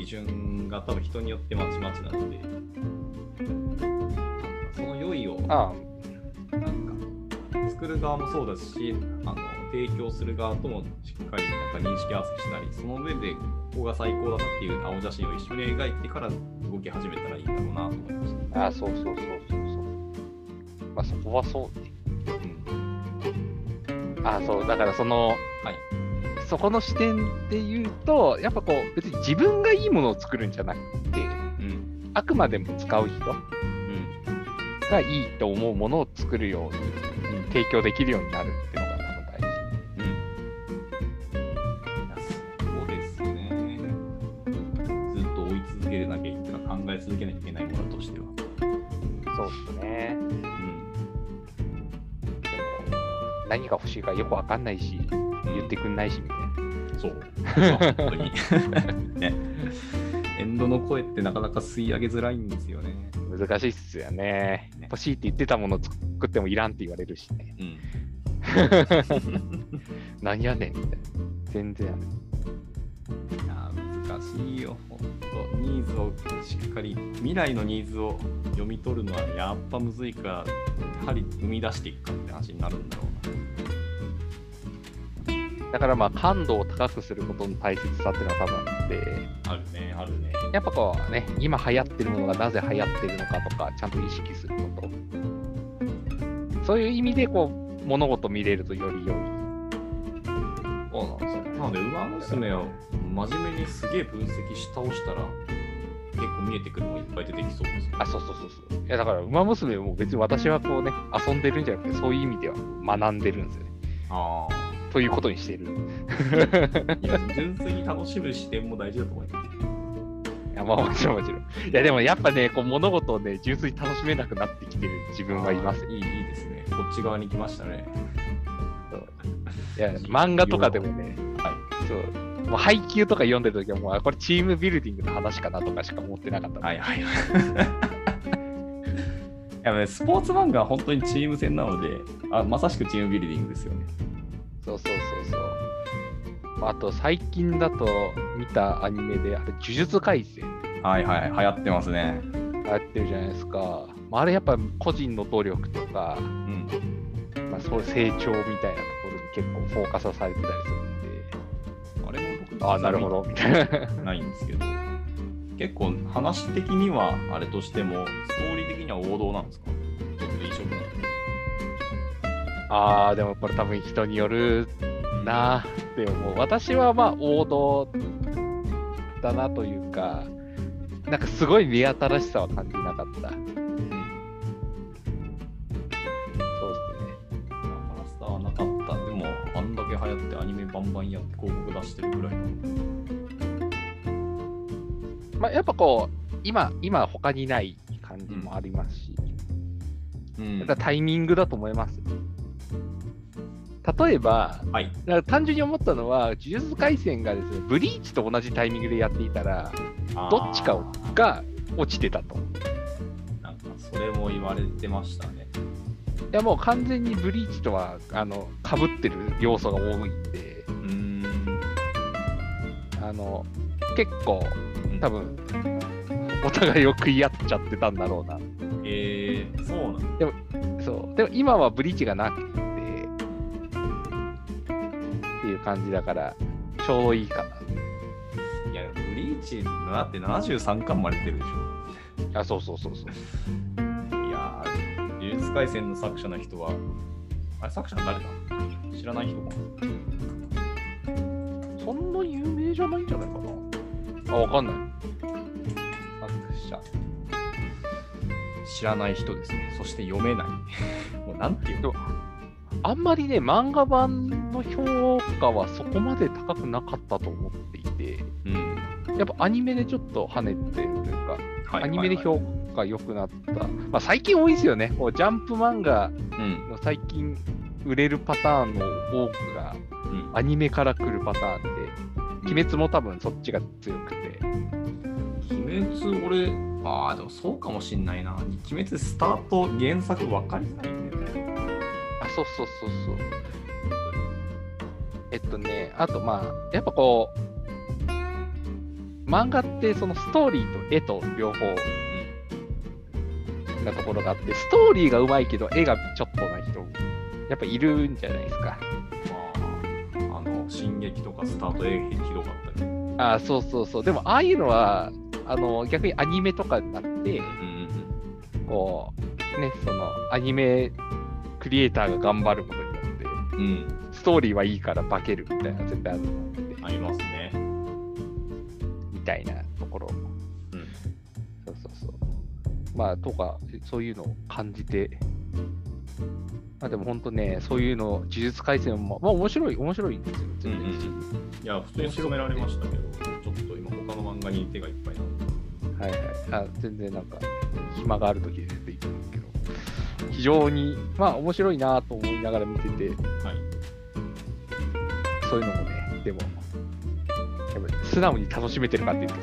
A: 準が多分人によってまちまちなので、その良いを
B: あ
A: なんか作る側もそうだしあの提供する側ともしっかりなんか認識合わせしたりその上でここが最高だなっていう青写真を一緒に描いてから動き始めたらいいんだろうなと思いました。
B: あ、あそうそうそうそうそう。まあそこはそうね。
A: うん
B: あそう、だからその、
A: はい
B: そこの視点で言うと、やっぱこう、別に自分がいいものを作るんじゃなくて、
A: うん
B: あくまでも使う人
A: うん
B: がいいと思うものを作るように、提供できるようになるっていうのが多分大事。
A: うんそうですね。続けなきゃいけない、考え続けなきゃいけないものとしては。
B: そうですね。
A: うん。
B: 何が欲しいかよくわかんないし、言ってくんないしみたいな。
A: そう。本当に。ね。エンドの声ってなかなか吸い上げづらいんですよね。
B: 難しいっすよね
A: ね。
B: 欲しいって言ってたもの作ってもいらんって言われるしね。
A: うん。
B: 何やねんみたいな。全然やねん。
A: いやー難しいよ、本当。ニーズをしっかり、未来のニーズを読み取るのはやっぱむずいから、やはり生み出していくかって話になるんだろ
B: だからまあ感度を高くすることの大切さっていうのは多分あって。
A: あるね、あるね。
B: やっぱこうね、今流行ってるものがなぜ流行ってるのかとか、ちゃんと意識すること。そういう意味でこう、物事見れるとより良い。
A: そうなんですよ。なので、ウマ娘を真面目にすげえ分析し倒したら、結構見えてくるものいっぱい出てきそうですよ。
B: あ、そうそうそうそう。いやだから、馬娘も別に私はこうね、遊んでるんじゃなくて、そういう意味では学んでるんですよね。
A: あ
B: ということにしてる。
A: あ。いや、純粋に楽しむ視点も大事だと思います。
B: いや、まあもちろんもちろん。いや、でもやっぱね、こう物事をね、純粋に楽しめなくなってきてる自分はいますよ。
A: いい、いいですね。こっち側に来ましたね。
B: いや、漫画とかでもね、
A: は
B: そう。もう配給とか読んでるときはもう、あこれチームビルディングの話かなとかしか思ってなかった。
A: い。はいはいはい。いやねスポーツ漫画は本当にチーム戦なのであ、まさしくチームビルディングですよね。
B: そうそうそうそう。まああと、最近だと見たアニメで、あれ、呪術廻戦
A: はいはい、流行ってますね。
B: やってるじゃないですか。まあ、あれやっぱ個人の努力とか、
A: うん。
B: まあ、そういう成長みたいなところに結構フォーカスされてたりするんで、
A: あれも僕
B: ああ、なるほど、みたいな。
A: ないんですけど、結構話的にはあれとしても、ストーリー的には王道なんですか？ちょっと印象深い。
B: ああ、でもこれ多分人によるなって思う。私はまあ王道だなというか、なんかすごい目新しさは感じなかった。そうですね。
A: マスターはなかった。でも、あんだけ流行ってアニメバンバンやって広告出してるぐらいなの
B: まあやっぱこう、今、今他にない感じもありますし、
A: うん
B: だタイミングだと思います。例えば、
A: はい。
B: 単純に思ったのは、呪術廻戦がですね、ブリーチと同じタイミングでやっていたら、どっちかをが落ちてたと。い
A: なんか、それも言われてましたね。
B: やもう完全にブリーチとはあの被ってる要素が多いんで、
A: うーん。
B: あの結構多分お互いを食い合っちゃってたんだろうな。
A: えー、そうなんだ。
B: そう。でも今はブリーチがなくて、っていう感じだから、ちょうどいいか
A: いや、ブリーチだって73巻まで出るでしょ。
B: な。あ、そうそうそうそう。
A: いやー、呪術廻戦の作者の人は、あれ、作者の誰だ？知らない人か
B: そんな有名じゃないんじゃないかな。あ、わかんない。
A: 作者。知らない人ですね。そして読めない。もうなんていうの？
B: あんまりね、漫画版の評価はそこまで高くなかったと思っていて、
A: うん。
B: やっぱアニメでちょっと跳ねてるというか、
A: はい
B: アニメで評価良くなった。まあ、最近多いですよね。こうジャンプ漫画
A: うん。
B: の最近売れるパターンの多くが
A: うん。
B: アニメから来るパターンで、鬼滅も多分そっちが強くて。
A: 鬼滅、俺、ああ、でもそうかもしんないな。鬼滅スタート、原作分かりづらいんだよね。
B: あ、そうそうそうそう。えっとね、あとまあ、やっぱこう、漫画ってそのストーリーと絵と両方なところがあって、ストーリーがうまいけど絵がちょっとな人、やっぱいるんじゃないですか。
A: まあ、あの、進撃とかスタート絵ひどかったり。
B: あ、そうそうそう。でも、ああいうのは、あの、逆にアニメとかになって、こう、ね、その、アニメクリエイターが頑張ることによって、
A: うん。うん。
B: ストーリーはいいから化けるみたいな絶対あると思うんで、
A: ありますね。
B: みたいなところ。
A: うん。
B: そうそうそう。まあ、とか、そういうのを感じて、まあでも本当ね、そういうの、呪術廻戦も、まあ面白い、面白いんですよ、全然。
A: うんうんいや、普通に進められましたけど、ちょっと今他の漫画に手がいっぱいな。
B: はいはい。あ全然なんか、暇がある時ででいいと思うけど、非常に、まあ面白いなと思いながら見てて、
A: はい。
B: そういうのもね、でも、やっぱり素直に楽しめてるかっていうと、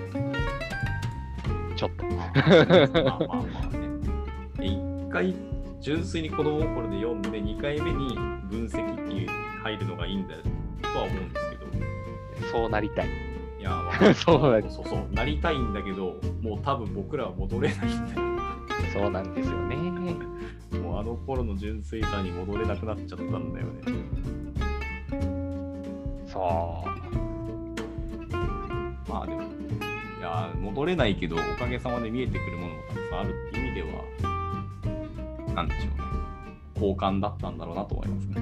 B: ちょっと。
A: ま あまあまあね。で一回、純粋に子供心で読んで、2回目に分析っていう入るのがいいんだとは思うんですけど、
B: そうなりたい。
A: いや、わかる
B: そうだ
A: そうそう、なりたいんだけど、もう多分僕らは戻れないんだよ。
B: そうなんですよね。
A: もうあの頃の純粋さに戻れなくなっちゃったんだよね。
B: そう。
A: まあでも、いや、戻れないけど、おかげさまで見えてくるものもたくさんあるっていう意味では、なんでしょうね。好感だったんだろうなと思いますね。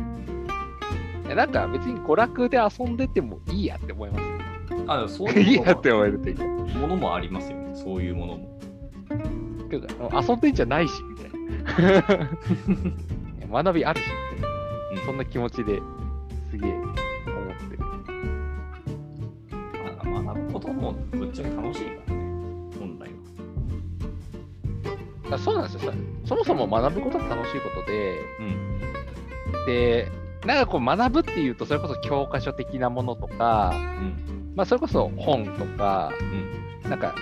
B: いやなんか別に娯楽で遊んでてもいいやって思いますよ。
A: あ、でもそう
B: い い
A: いう
B: やって思えるというか。
A: ものもありますよね。そういうものも。
B: けど遊んでんじゃないし、みたいな。学びあるし、みたいな。
A: うん
B: そんな気持ちですげえ
A: 学ぶこともぶっちゃけ楽しいからね。本来は。
B: あそうなんですよ。さそもそも学ぶことは楽しいことで、
A: うん。
B: で、なんかこう学ぶっていうと、それこそ教科書的なものとか、
A: うん。
B: まあそれこそ本とか、
A: うん。
B: なんか、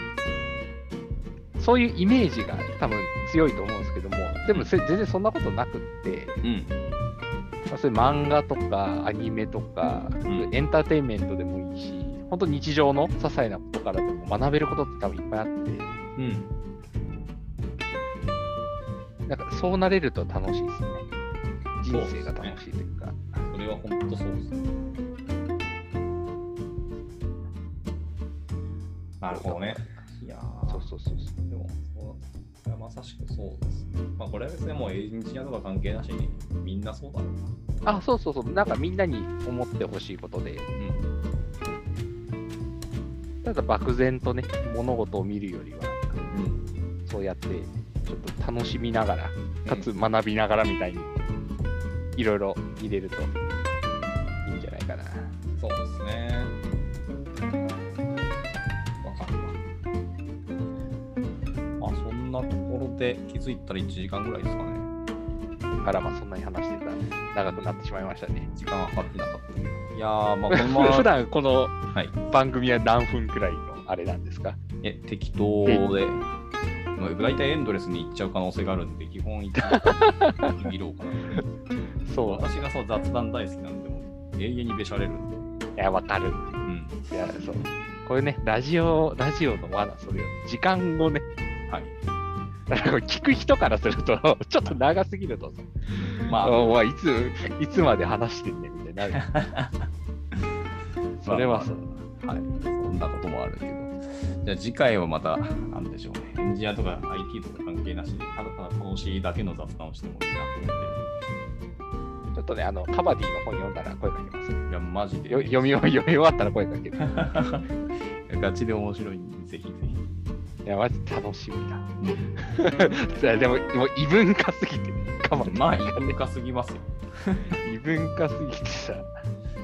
B: そういうイメージが多分強いと思うんですけども、でもせ全然そんなことなくって、
A: うん。
B: まあ、そういう漫画とかアニメとか、
A: ん
B: エンターテインメントでも本当日常の些細なことからでも学べることって多分いっぱいあって、
A: うん。
B: なんかそうなれると楽しいですね。人生が楽しいというか。
A: それは本当そうですね。なるほどね。いやー
B: そうそうそうそう。
A: でも、そうまさしくそうですね。まあ、これは別にもうエンジニアとか関係なしに、みんなそうだろうな。
B: あ、そうそうそう。なんかみんなに思ってほしいことで、ただ漠然とね、物事を見るよりは、
A: うん。うん。
B: そうやってちょっと楽しみながら、かつ学びながらみたいに、いろいろ入れるといいんじゃないかな。
A: そうですね。わかるわ。まあ、そんなところで気づいたら1時間ぐらいですかね。
B: あらまあそんなに話してたら長くなってしまいましたね。
A: 時間はかってなかったけど。いやー、まあ、このまま
B: 普段この
A: はい。
B: 番組は何分くらいのあれなんですか？
A: え、適当で、まあ、大体エンドレスに行っちゃう可能性があるんで、基本一番区切ろうかなと。
B: そう。
A: 私がそう雑談大好きなんで、もう永遠にべしゃれるんで。
B: いや、わかる。
A: うん。
B: いや、そう。これね、ラジオ、ラジオの罠、それよ。時間をね、
A: はい。
B: 聞く人からすると、ちょっと長すぎるとさ、
A: まあ、
B: お前いつ、いつまで話してんねんみたいになる。それはそう。
A: はい。そんなこともあるけど。じゃあ次回はまた、なんでしょうね。エンジニアとか IT とか関係なしに、ただただ楽しいだけの雑談をしてもいいなと思っ
B: ちょっとね、あの、カバディの本読んだら声かけます。
A: て。いや、マジで、
B: よ読み終読み終わったら声かける。
A: ガチで面白いんで、ぜひぜひ。
B: いや、マジ楽しみだ。いやでも、もう異文化すぎて、カバディ
A: まあ、異文化すぎますよ。
B: 異文化すぎてさ、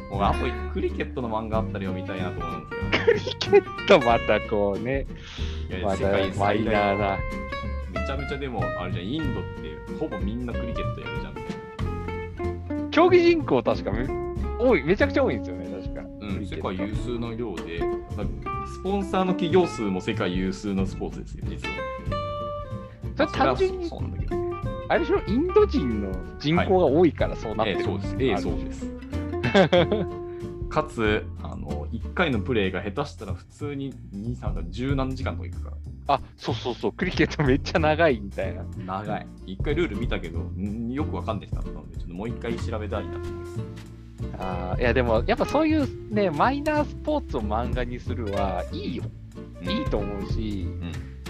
A: もうあとクリケットの漫画あったら読みたいなと思うんですけど、ね、
B: クリケットまたこうね、
A: いやいや
B: またマイナーな。
A: めちゃめちゃでも、あれじゃん、インドってほぼみんなクリケットやるじゃんみたいな。
B: 競技人口確かめ多い、めちゃくちゃ多いんですよね、確か。
A: うん、世界有数の量で、スポンサーの企業数も世界有数のスポーツですよ、実は。
B: それ単純に
A: まあそうなんだけどね。
B: あれでしょ、インド人の人口が多いからそうなってる、
A: ええ、そうです。ええ、そうです。かつ、あの、1回のプレーが下手したら普通に2、3が十何時間とかいくから。
B: あ、そうそうそう、クリケットめっちゃ長いみたいな。
A: 長い。一回ルール見たけど、んよくわかんない人だったので、ちょっともう一回調べたいなと思います。
B: あーいやでも、やっぱそういうね、マイナースポーツを漫画にするはいいよ。いいと思うし、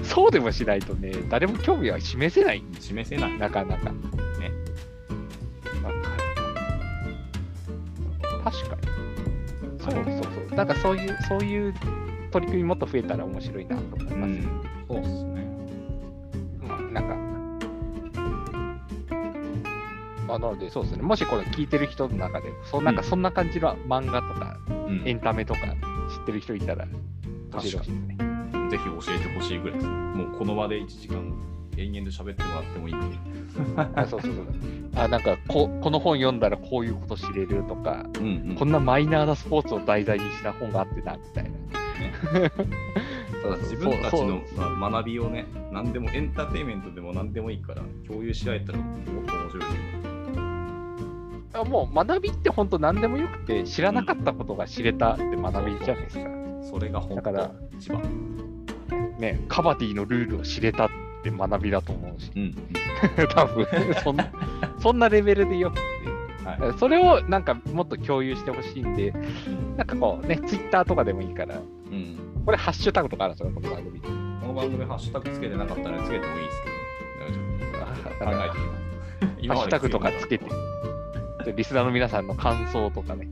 B: そうでもしないとね、誰も興味は示せない、
A: 示せない。
B: なかなか。
A: ね。
B: わかる。確かに。そうそうそう。なんかそういう、そういう取り組みもっと増えたら面白いなと思います。
A: うん。そうですね。
B: まあ、なんか、あなので、そうですね、もしこれ聞いてる人の中で、そなんか
A: うん
B: そんな感じの漫画とか、
A: うん
B: エンタメとか知ってる人いたら、教えてほしいですね。
A: ぜひ教えてほしいぐらいです。もうこの場で1時間延々と喋ってもらってもいいんで。
B: あそうそうそう。あなんかこ、この本読んだらこういうこと知れるとか、
A: うんうん
B: こんなマイナーなスポーツを題材にした本があってな、みたいな。
A: ただ自分たちのまあ学びをね、何でもエンターテインメントでも何でもいいから共有し合えたらもっと面白いですよ。
B: あもう学びって本当何でもよくて、知らなかったことが知れたって学びじゃないですか。
A: それが本
B: だから
A: 当一番。
B: ね、カバディのルールを知れたって学びだと思うし、
A: うん
B: 多分そん そんなレベルでよくて。
A: うん。はい。
B: それをなんかもっと共有してほしいんで、なんかこうね、ツイッターとかでもいいから、
A: うん。
B: これハッシュタグとかあるんですよ、この番組。
A: この番組ハッシュタグつけてなかったらつけてもいいですけど、大丈夫。考えてます。
B: ッシュタグとかつけて、リスナーの皆さんの感想とかね、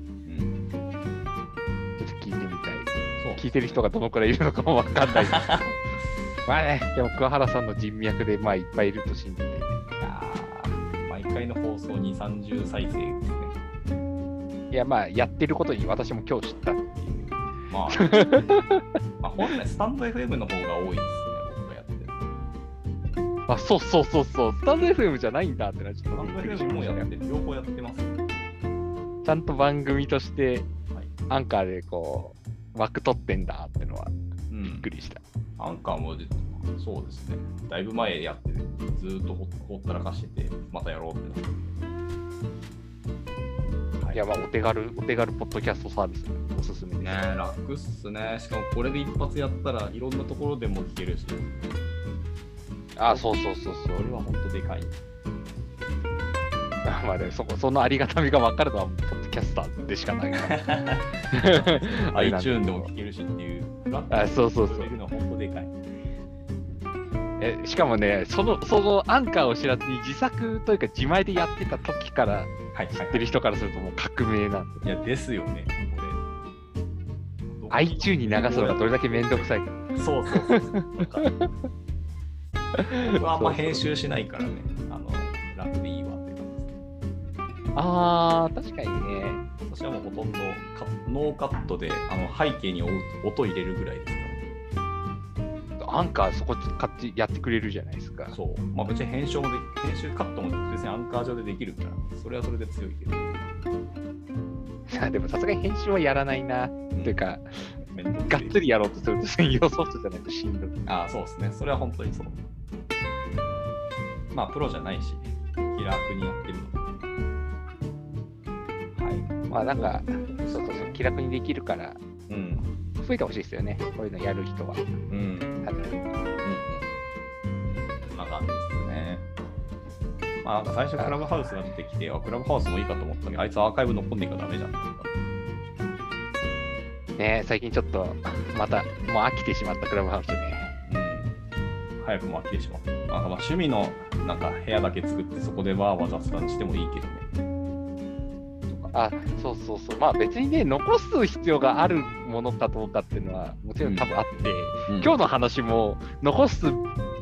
B: 聞いてる人がどのくらいいるのかもわかんない。まあね、でも桑原さんの人脈でまあいっぱいいると信じてね。
A: いやー毎回の放送に30再生ですね。
B: いやまあやってることに私も今日知ったっていう。
A: まあ、まあ本来スタンド FM の方が多いですね、僕がやってる。
B: あ、そうそうそうそう、スタンド FM じゃないんだってなっちゃった
A: スタンド FM もやってる、両方やってます。
B: ちゃんと番組として
A: はい
B: アンカーでこう枠取ってんだってのは
A: うん
B: びっくりした。
A: アンカーもでそうですね、だいぶ前やってて、ずーっとほほったらかしてて、またやろうってなって。はい
B: や、まあ、お手軽、お手軽ポッドキャストサービス、おすすめです。
A: ねえ楽っすね。しかもこれで一発やったらいろんなところでも聞けるし、
B: あ、そうそうそうそう。
A: それは本当でかい。
B: あまあ、でもそこ、そのありがたみが分かるのは、ポッドキャスターでしかないか
A: iTune でも聞けるしっていう、
B: あそうそうそう
A: れるのは本当でかい。
B: えしかもね、その、そのアンカーを知らずに自作というか自前でやってた時から
A: はい、
B: 知ってる人からするともう革命なんで。
A: いや、ですよね、これ。
B: iTune に流すのがどれだけめんどくさいか。
A: そうそうそう 僕はあんま編集しないからね、あの、楽でいいわって感じです。
B: あー、確かにね。
A: 私はもうほとんどカノーカットであの背景に音音入れるぐらいですか
B: アンカーそこ買ってやってくれるじゃないですか。
A: ら。そう。まあ別に編集もで編集カットも別にアンカー上でできるから、それはそれで強いけど。
B: でもさすがに編集はやらないな。という
A: んどくさい
B: がっつりやろうとすると専用ソフトじゃないとしんどい。
A: ああ、そうですね。それは本当にそう。まあプロじゃないし、気楽にやってるので。はい。
B: まあなんか、そうそうそう、気楽にできるから、
A: うん。
B: 増えてほしいですよね。こういうのやる人は。
A: うん。
B: 多分
A: うんうん。そんな感じですね。まあ、なんか最初クラブハウスが出てきて、あ、クラブハウスもいいかと思ったけど、あいつアーカイブ残んねえからダメじゃん。
B: ね最近ちょっと、また、もう飽きてしまったクラブハウスね。
A: うん。早くも飽きてしまった。なんかまあ趣味のなんか部屋だけ作って、そこでわーわー雑談してもいいけどね。
B: あ、そうそうそう。まあ別にね、残す必要があるものかどうかっていうのは、もちろん多分あって、今日の話も残す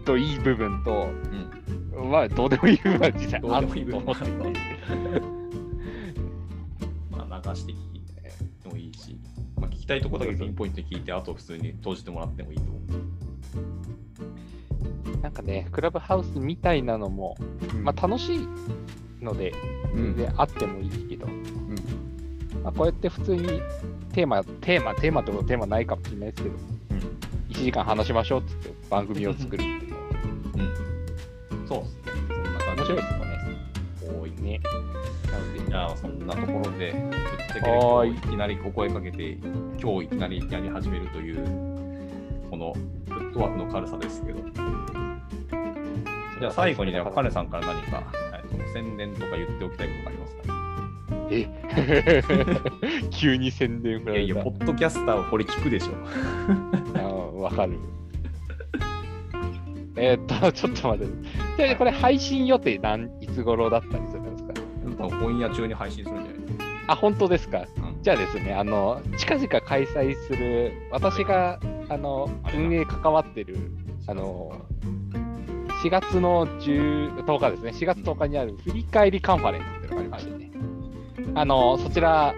B: といい部分と、
A: うん、
B: まあどうでもいい部分は実際あると
A: 分
B: 思って。
A: まあ、流して聞いてもいいし、まあ、聞きたいとこだけピンポイントで聞いて、あと普通に投じてもらってもいいと思
B: なんかね、クラブハウスみたいなのも、
A: う。
B: まあ楽しいので、
A: うん
B: 全然あってもいいけど、まあ、こうやって普通にテーマ、テーマ、テーマってことテーマないかもしれないですけど、1時間話しましょうって言って番組を作るっていうのは
A: うん。うん。そうっすね。そんな感じ
B: 面白いですもんね。
A: 多い
B: ね。なので
A: じゃあ、そんなところで、ぶっちゃけ今日いきなりお声かけて、今日いきなりやり始めるという、このフットワークの軽さですけど。じゃあ、最後にね、カネさんから何か、えっと宣伝とか言っておきたいことがありますか？
B: え？急に宣伝振ら
A: いやいや、ポッドキャスターはこれ聞くでしょ。
B: うんわかる。えーっと、ちょっと待って。じゃあこれ配信予定何いつ頃だったりするんですか？
A: 多分今夜中に配信するんじゃない？ですか。
B: あ、本当ですか？
A: うん。
B: じゃあですね、あの、近々開催する、私が、あの、運営関わってる、あの、4月の10 10日ですね、4月10日にある振り返りカンファレンスっていうのがありましてね、あの、そちら、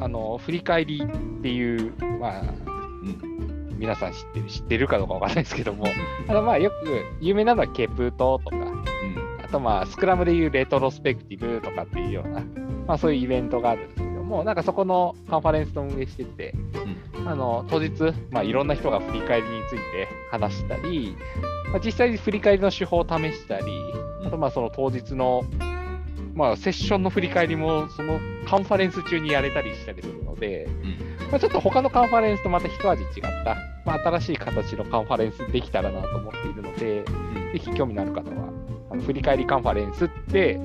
B: あの、振り返りっていう、まあ、
A: うん。
B: 皆さん知ってる、知ってるかどうかわからないですけども、あのまあよく有名なのはケプトとか、
A: うん。
B: あとまあスクラムでいうレトロスペクティブとかっていうような、まあそういうイベントがあるんですけども、なんかそこのカンファレンスの運営してて、あの当日、まあ、いろんな人が振り返りについて話したり、まあ、実際に振り返りの手法を試したり、あとまあその当日の、まあ、セッションの振り返りもそのカンファレンス中にやれたりしたりするので、まあ、ちょっと他のカンファレンスとまた一味違った、まあ、新しい形のカンファレンスできたらなと思っているので、ぜひ興味のある方は、あの振り返りカンファレンスって、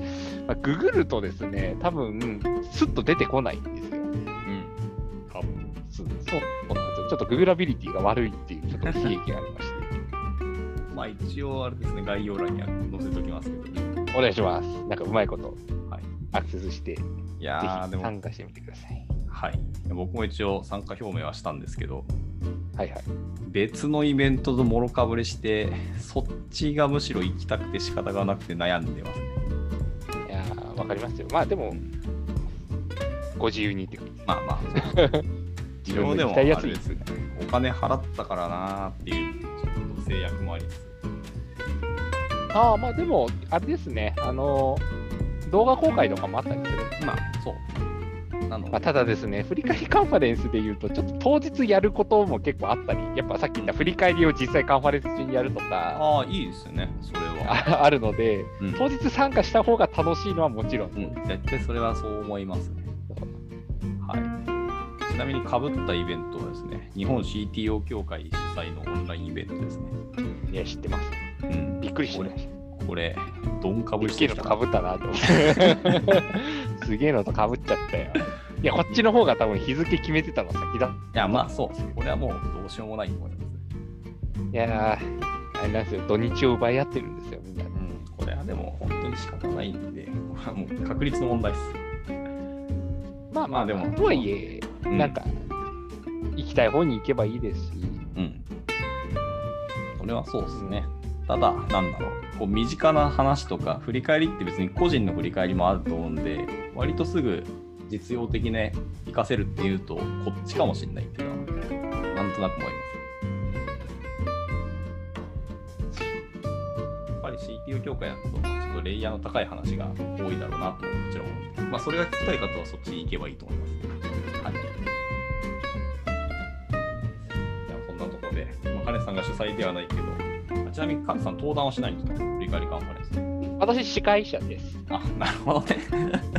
B: まあ、ググるとですね、多分スッと出てこないんですよ。
A: うん。多分。
B: そうそうなんですよ。ちょっとググラビリティが悪いっていう、ちょっと悲劇がありまして。
A: まあ一応あれですね、概要欄には載せておきますけどね。
B: お願いします。なんかうまいこと
A: はい。
B: アクセスして、ぜ
A: いやでも、
B: 参加してみてください。
A: はい。僕も一応参加表明はしたんですけど、
B: はいはい。
A: 別のイベントともろかぶれして、そっちがむしろ行きたくて仕方がなくて悩んでますね。
B: いやー、わかりますよ。まあでも、ご自由にって。
A: まあまあ、
B: 自分の
A: でもあれですね。お金払ったからなーっていう、ちょっと制約もありつつ。
B: ああ、まあでも、あれですね。あのー、動画公開とかもあったりする。
A: まあ、そう。なの
B: まあ、ただですね、振り返りカンファレンスで言うと、ちょっと当日やることも結構あったり、やっぱさっき言った振り返りを実際カンファレンス中にやるとか、
A: ああ、いいですよね、それは。
B: ああるので、
A: うん
B: 当日参加した方が楽しいのはもちろん。
A: うん、絶対それはそう思いますね。はい。ちなみにかぶったイベントはですね、日本 CTO 協会主催のオンラインイベントですね。
B: いや、知ってます。
A: うん。
B: びっくりした。
A: これ、ドンかぶしてきたな。
B: かぶったなと思って。すげえのとかぶっちゃったよ。いや、こっちの方が多分日付決めてたの先だ。
A: いや、まあそうです。これはもうどうしようもないと思いますね。
B: いやー、あれなんですよ、土日を奪い合ってるんですよ、みんな。
A: うん。これはでも本当に仕方ないんで、これはもう確率の問題です。
B: まあ
A: まあでも
B: とはいえ、
A: うん
B: なんか、行きたい方に行けばいいですし、
A: うん。それはそうですね。ただ、なんだろう、こう身近な話とか、振り返りって別に個人の振り返りもあると思うんで、割とすぐ実用的ね、活かせるっていうと、こっちかもしれないっていうのは、なんとなく思います。やっぱり CTO 協会だと、ちょっとレイヤーの高い話が多いだろうなともちろん思って、まあ、それが聞きたい方はそっちに行けばいいと思います。はい。じゃあそんなところで、まあ、カネさんが主催ではないけど、ちなみにカネさん登壇はしないんですか？振り返りカンファレンス。
B: 私、司会者です。
A: あ、なるほどね。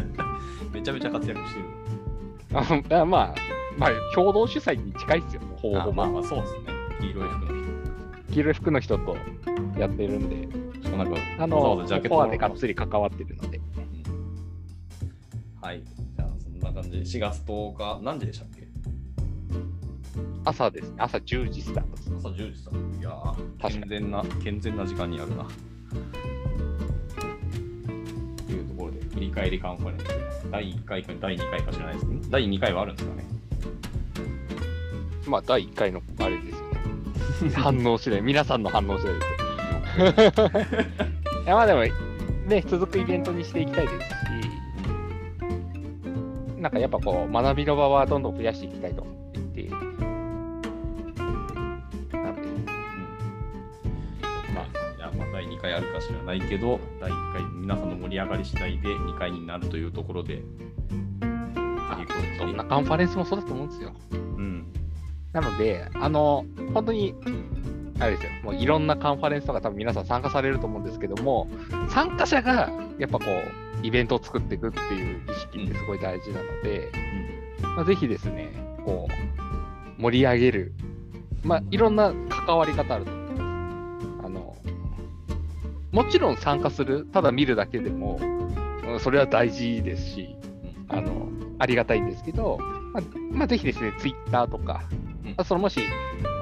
A: めちゃめちゃ活躍してる。
B: あまあ、まあ、共同主催に近いですよ、ほぼほぼ。
A: あまあまあそうですね。黄色い服の人。
B: 黄色い服の人とやってるんで、
A: しかもなんか、
B: あ
A: わざ
B: の、
A: わざジャケット
B: コアでがっつり関わってるので、
A: はい。じゃあそんな感じで、4月10日、何時でしたっけ？
B: 朝ですね、朝10時スター。
A: 朝10時さ。いや健全な、健全な時間にあるな。というところで、振り返りカンファレンス、第1回か第2回か知らないですけど、第2回はあるんですかね。
B: まあ、第1回のあれですよね。反応次第、皆さんの反応次第です。いや、まあでも、ね、続くイベントにしていきたいですし、なんかやっぱこう、学びの場はどんどん増やしていきたいと
A: 2回あるか知らないけど、第1回、皆さんの盛り上がり次第で2回になるというところで、
B: そんなカンファレンスもそうだと思うんですよ。
A: うん。
B: なので、あの、本当に、あれですよ、もういろんなカンファレンスとか多分皆さん参加されると思うんですけども、参加者がやっぱこう、イベントを作っていくっていう意識ってすごい大事なので、まあ、ぜひですね、こう、盛り上げる、まあ、いろんな関わり方あると思います。あの、もちろん参加する、ただ見るだけでも、うんそれは大事ですし、あの、ありがたいんですけど、まあ、まあ、ぜひですね、ツイッターとか、
A: うん
B: あそのもし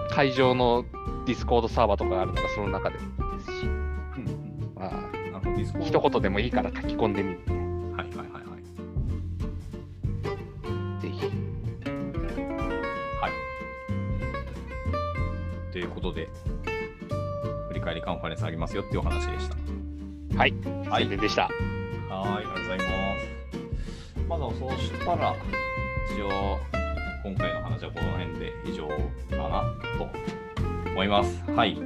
B: 会場のディスコードサーバーとかがあるならその中でもいいですし、
A: うんうん
B: まあ、
A: あのディスコード
B: 一言でもいいから書き込んでみる。
A: はいはいはいはい。
B: ぜひ。
A: はい。ということで、振り返りカンファレンスありますよっていうお話でした。
B: はい、
A: はい
B: でした。
A: はい、ありがとうございます。まずはそうしたら、一応、今回の話はこの辺で以上かなと思います。はい。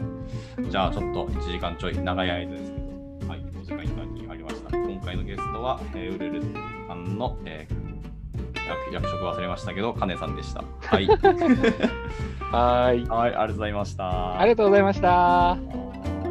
A: じゃあ、ちょっと1時間ちょい長い間ですけど、はい、お時間いただきありました。今回のゲストは、えー、ウルルさんの、えー役役職忘れましたけど、カネさんでした。はい。
B: はい。
A: はい、ありがとうございました。
B: ありがとうございました。
A: はい